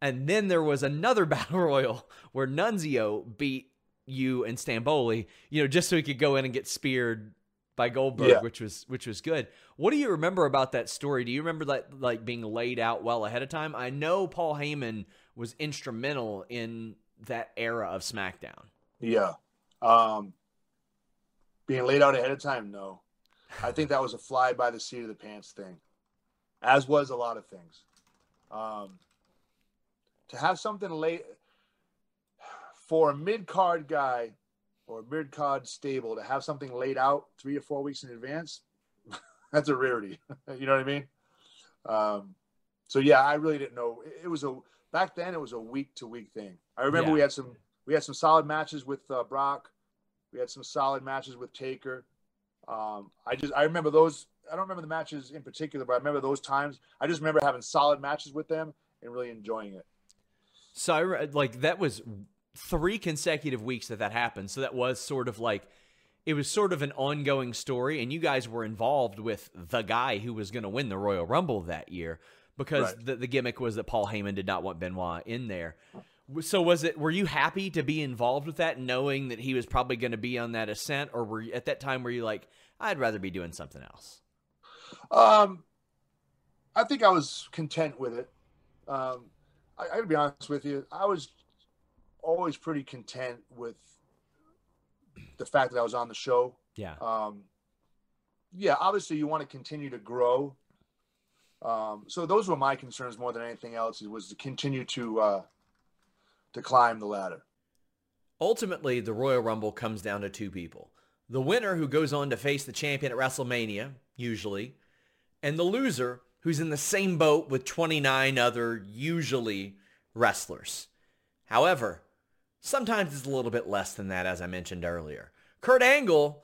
and then there was another Battle Royal where Nunzio beat you and Stamboli, you know, just so he could go in and get speared by Goldberg, Yeah. which was which was good. What do you remember about that story? Do you remember that like being laid out well ahead of time? I know Paul Heyman was instrumental in that era of SmackDown. Yeah. Um, being laid out ahead of time, no. I think that was a fly by the seat of the pants thing, as was a lot of things. Um, to have something late for a mid card guy or mid card stable to have something laid out three or four weeks in advance, that's a rarity. you know what I mean? Um, so yeah, I really didn't know. It- It was a back then it was a week to week thing. I remember Yeah. we had some we had some solid matches with uh, Brock. We had some solid matches with Taker. Um, I just I remember those. I don't remember the matches in particular, but I remember those times. I just remember having solid matches with them and really enjoying it. So I like that was three consecutive weeks that that happened. So that was sort of like it was sort of an ongoing story, and you guys were involved with the guy who was going to win the Royal Rumble that year because Right. the, the gimmick was that Paul Heyman did not want Benoit in there. So was it? Were you happy to be involved with that, knowing that he was probably going to be on that ascent, or were you, at that time were you like, I'd rather be doing something else? Um, I think I was content with it. Um, I, I gotta be honest with you. I was always pretty content with the fact that I was on the show. Yeah. Um, yeah, obviously you want to continue to grow. Um, so those were my concerns more than anything else. Was to continue to uh, to climb the ladder. Ultimately, the Royal Rumble comes down to two people. The winner who goes on to face the champion at WrestleMania, usually, and the loser who's in the same boat with 29 other, usually, wrestlers. However, sometimes it's a little bit less than that, as I mentioned earlier. Kurt Angle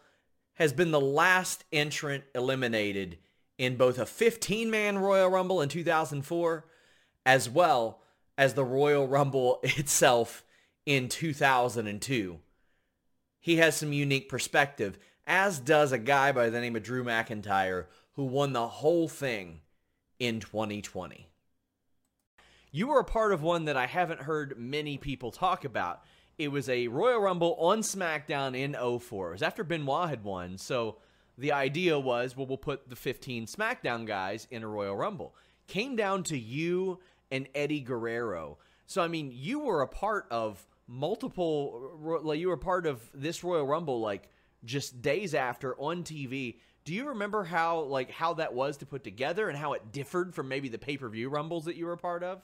has been the last entrant eliminated in both a 15-man Royal Rumble in 2004 as well as the Royal Rumble itself in 2002. He has some unique perspective, as does a guy by the name of Drew McIntyre, who won the whole thing in 2020. You were a part of one that I haven't heard many people talk about. It was a Royal Rumble on SmackDown in 04. It was after Benoit had won, so the idea was, well, we'll put the 15 SmackDown guys in a Royal Rumble. Came down to you and Eddie Guerrero. So, I mean, you were a part of multiple, like, you were part of this Royal Rumble, like, just days after on TV. Do you remember how, like, how that was to put together and how it differed from maybe the pay-per-view Rumbles that you were a part of?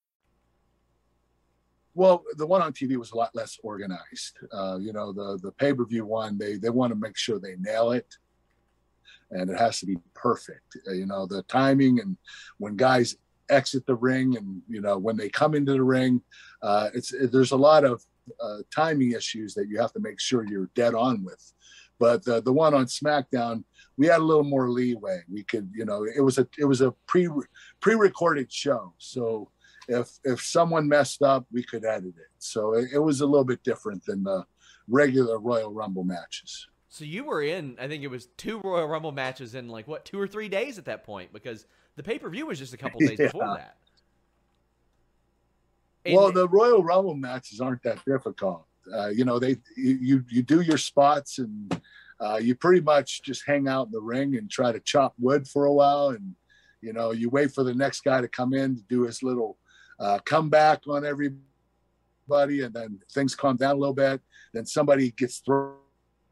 Well, the one on TV was a lot less organized. Uh, you know, the the pay per view one, they they want to make sure they nail it, and it has to be perfect. Uh, you know, the timing and when guys exit the ring, and you know when they come into the ring, uh, it's there's a lot of uh, timing issues that you have to make sure you're dead on with. But the the one on SmackDown, we had a little more leeway. We could, you know, it was a it was a pre pre recorded show, so if if someone messed up, we could edit it. So it, it was a little bit different than the regular Royal Rumble matches. So you were in, I think it was two Royal Rumble matches in like what two or three days at that point because the pay per view was just a couple days before Yeah. that. well, the Royal Rumble matches aren't that difficult. Uh, you know, they you you, you do your spots and uh, you pretty much just hang out in the ring and try to chop wood for a while, and you know you wait for the next guy to come in to do his little uh, comeback on everybody, and then things calm down a little bit. Then somebody gets thrown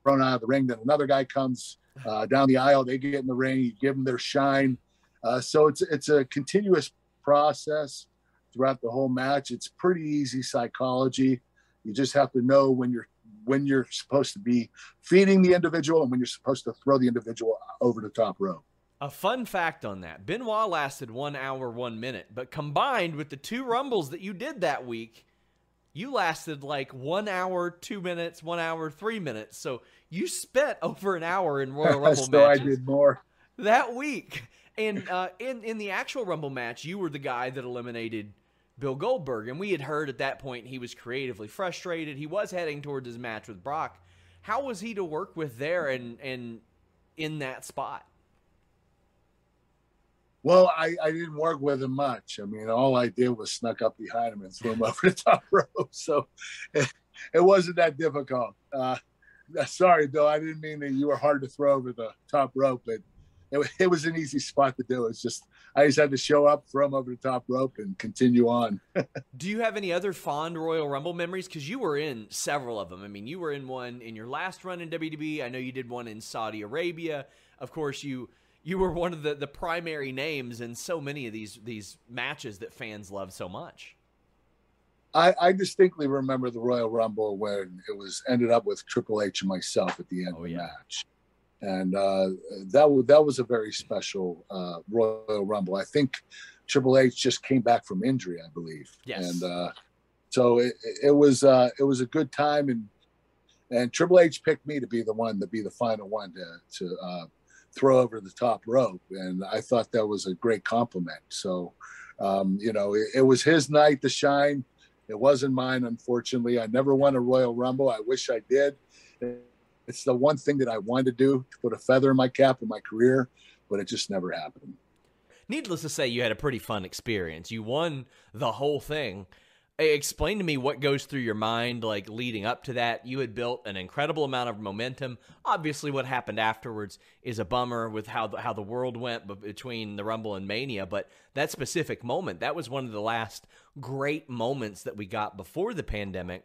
out of the ring. Then another guy comes uh, down the aisle. They get in the ring. You give them their shine. Uh, so it's it's a continuous process throughout the whole match. It's pretty easy psychology. You just have to know when you're when you're supposed to be feeding the individual and when you're supposed to throw the individual over the top rope. A fun fact on that Benoit lasted one hour, one minute, but combined with the two Rumbles that you did that week, you lasted like one hour, two minutes, one hour, three minutes. So you spent over an hour in Royal Rumble so I matches did more. that week. And uh, in in the actual Rumble match, you were the guy that eliminated Bill Goldberg, and we had heard at that point he was creatively frustrated. He was heading towards his match with Brock. How was he to work with there and and in that spot? Well, I, I didn't work with him much. I mean, all I did was snuck up behind him and threw him over the top rope. So it, it wasn't that difficult. Uh, sorry, Bill. I didn't mean that you were hard to throw over the top rope, but it, it was an easy spot to do. It's just I just had to show up, throw him over the top rope, and continue on. Do you have any other fond Royal Rumble memories? Because you were in several of them. I mean, you were in one in your last run in WWE. I know you did one in Saudi Arabia. Of course, you you were one of the, the primary names in so many of these these matches that fans love so much. I, I distinctly remember the Royal Rumble when it was ended up with Triple H and myself at the end oh, of the yeah. match and uh, that w- that was a very special uh, Royal Rumble. I think Triple H just came back from injury, I believe. Yes. And uh, so it, it was uh, it was a good time, and and Triple H picked me to be the one to be the final one to to uh, throw over the top rope, and I thought that was a great compliment. So um, you know, it, it was his night to shine. It wasn't mine, unfortunately. I never won a Royal Rumble. I wish I did it's the one thing that I wanted to do to put a feather in my cap in my career, but it just never happened. Needless to say, you had a pretty fun experience. You won the whole thing. Explain to me what goes through your mind, like leading up to that. You had built an incredible amount of momentum. Obviously, what happened afterwards is a bummer with how the, how the world went between the Rumble and Mania. But that specific moment, that was one of the last great moments that we got before the pandemic.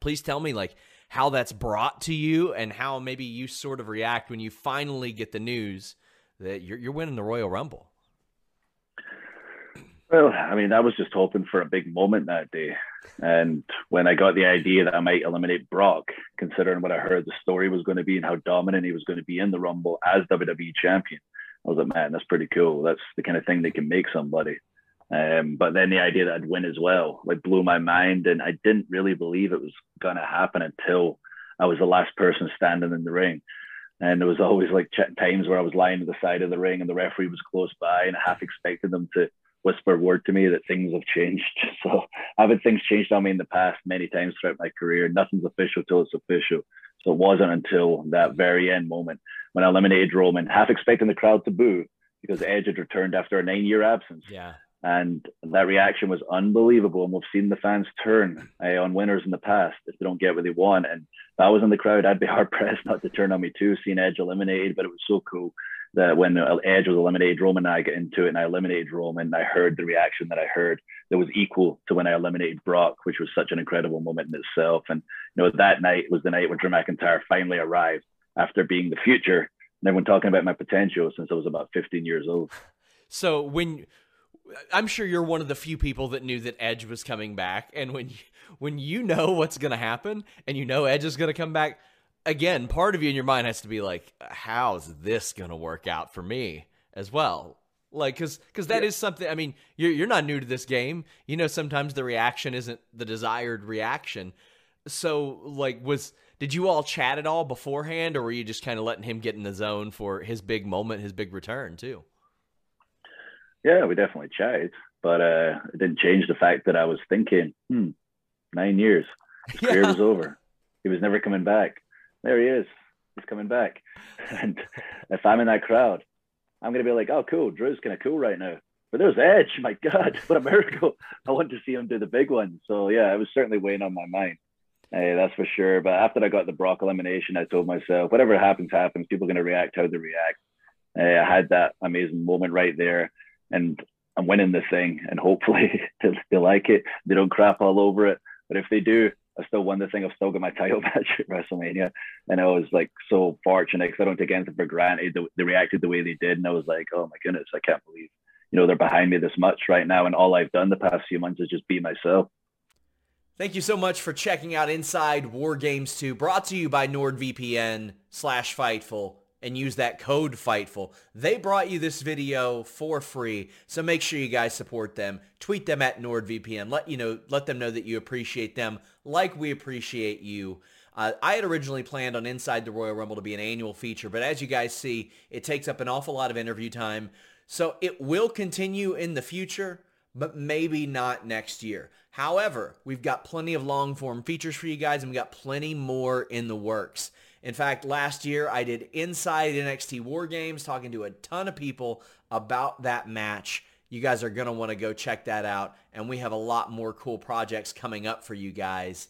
Please tell me, like, how that's brought to you and how maybe you sort of react when you finally get the news that you're, you're winning the Royal Rumble. Well, I mean, I was just hoping for a big moment that day. And when I got the idea that I might eliminate Brock, considering what I heard the story was going to be and how dominant he was going to be in the Rumble as WWE champion, I was like, man, that's pretty cool. That's the kind of thing that can make somebody. Um, but then the idea that I'd win as well like blew my mind, and I didn't really believe it was gonna happen until I was the last person standing in the ring. And there was always like times where I was lying to the side of the ring and the referee was close by, and I half expected them to whisper word to me that things have changed. So I've had things changed on me in the past many times throughout my career. Nothing's official till it's official. So it wasn't until that very end moment when I eliminated Roman, half expecting the crowd to boo because Edge had returned after a nine year absence. Yeah. And that reaction was unbelievable. And we've seen the fans turn uh, on winners in the past if they don't get what they want. And if I was in the crowd, I'd be hard pressed not to turn on me too, seeing Edge eliminated. But it was so cool that when Edge was eliminated, Roman and I got into it and I eliminated Roman. I heard the reaction that I heard that was equal to when I eliminated Brock, which was such an incredible moment in itself. And, you know, that night was the night when Drew McIntyre finally arrived after being the future and everyone talking about my potential since I was about 15 years old. So when I'm sure you're one of the few people that knew that Edge was coming back, and when when you know what's going to happen, and you know Edge is going to come back, again, part of you in your mind has to be like, "How's this going to work out for me as well?" Like, because because that yeah. is something. I mean, you're you're not new to this game. You know, sometimes the reaction isn't the desired reaction. So, like, was did you all chat at all beforehand, or were you just kind of letting him get in the zone for his big moment, his big return too? Yeah, we definitely chatted, but uh, it didn't change the fact that I was thinking, hmm, nine years, his yeah. career was over. He was never coming back. There he is. He's coming back. And if I'm in that crowd, I'm gonna be like, oh, cool. Drew's kind of cool right now. But there's Edge. My God, what a miracle! I want to see him do the big one. So yeah, it was certainly weighing on my mind. Hey, that's for sure. But after I got the Brock elimination, I told myself, whatever happens, happens. People are going to react how they react. Hey, I had that amazing moment right there and I'm winning this thing, and hopefully they like it. They don't crap all over it, but if they do, I still won the thing. I've still got my title match at WrestleMania, and I was like so fortunate because I don't take anything for granted. They, they reacted the way they did, and I was like, oh my goodness, I can't believe you know they're behind me this much right now, and all I've done the past few months is just be myself. Thank you so much for checking out Inside War Games 2, brought to you by NordVPN slash Fightful and use that code FIGHTFUL. They brought you this video for free, so make sure you guys support them. Tweet them at NordVPN. Let you know, let them know that you appreciate them like we appreciate you. Uh, I had originally planned on Inside the Royal Rumble to be an annual feature, but as you guys see, it takes up an awful lot of interview time. So it will continue in the future, but maybe not next year. However, we've got plenty of long form features for you guys and we got plenty more in the works. In fact, last year I did Inside NXT War Games talking to a ton of people about that match. You guys are going to want to go check that out. And we have a lot more cool projects coming up for you guys.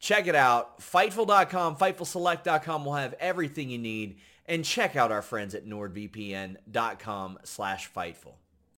Check it out. Fightful.com, FightfulSelect.com will have everything you need. and check out our friends at nordvpn.com slash Fightful.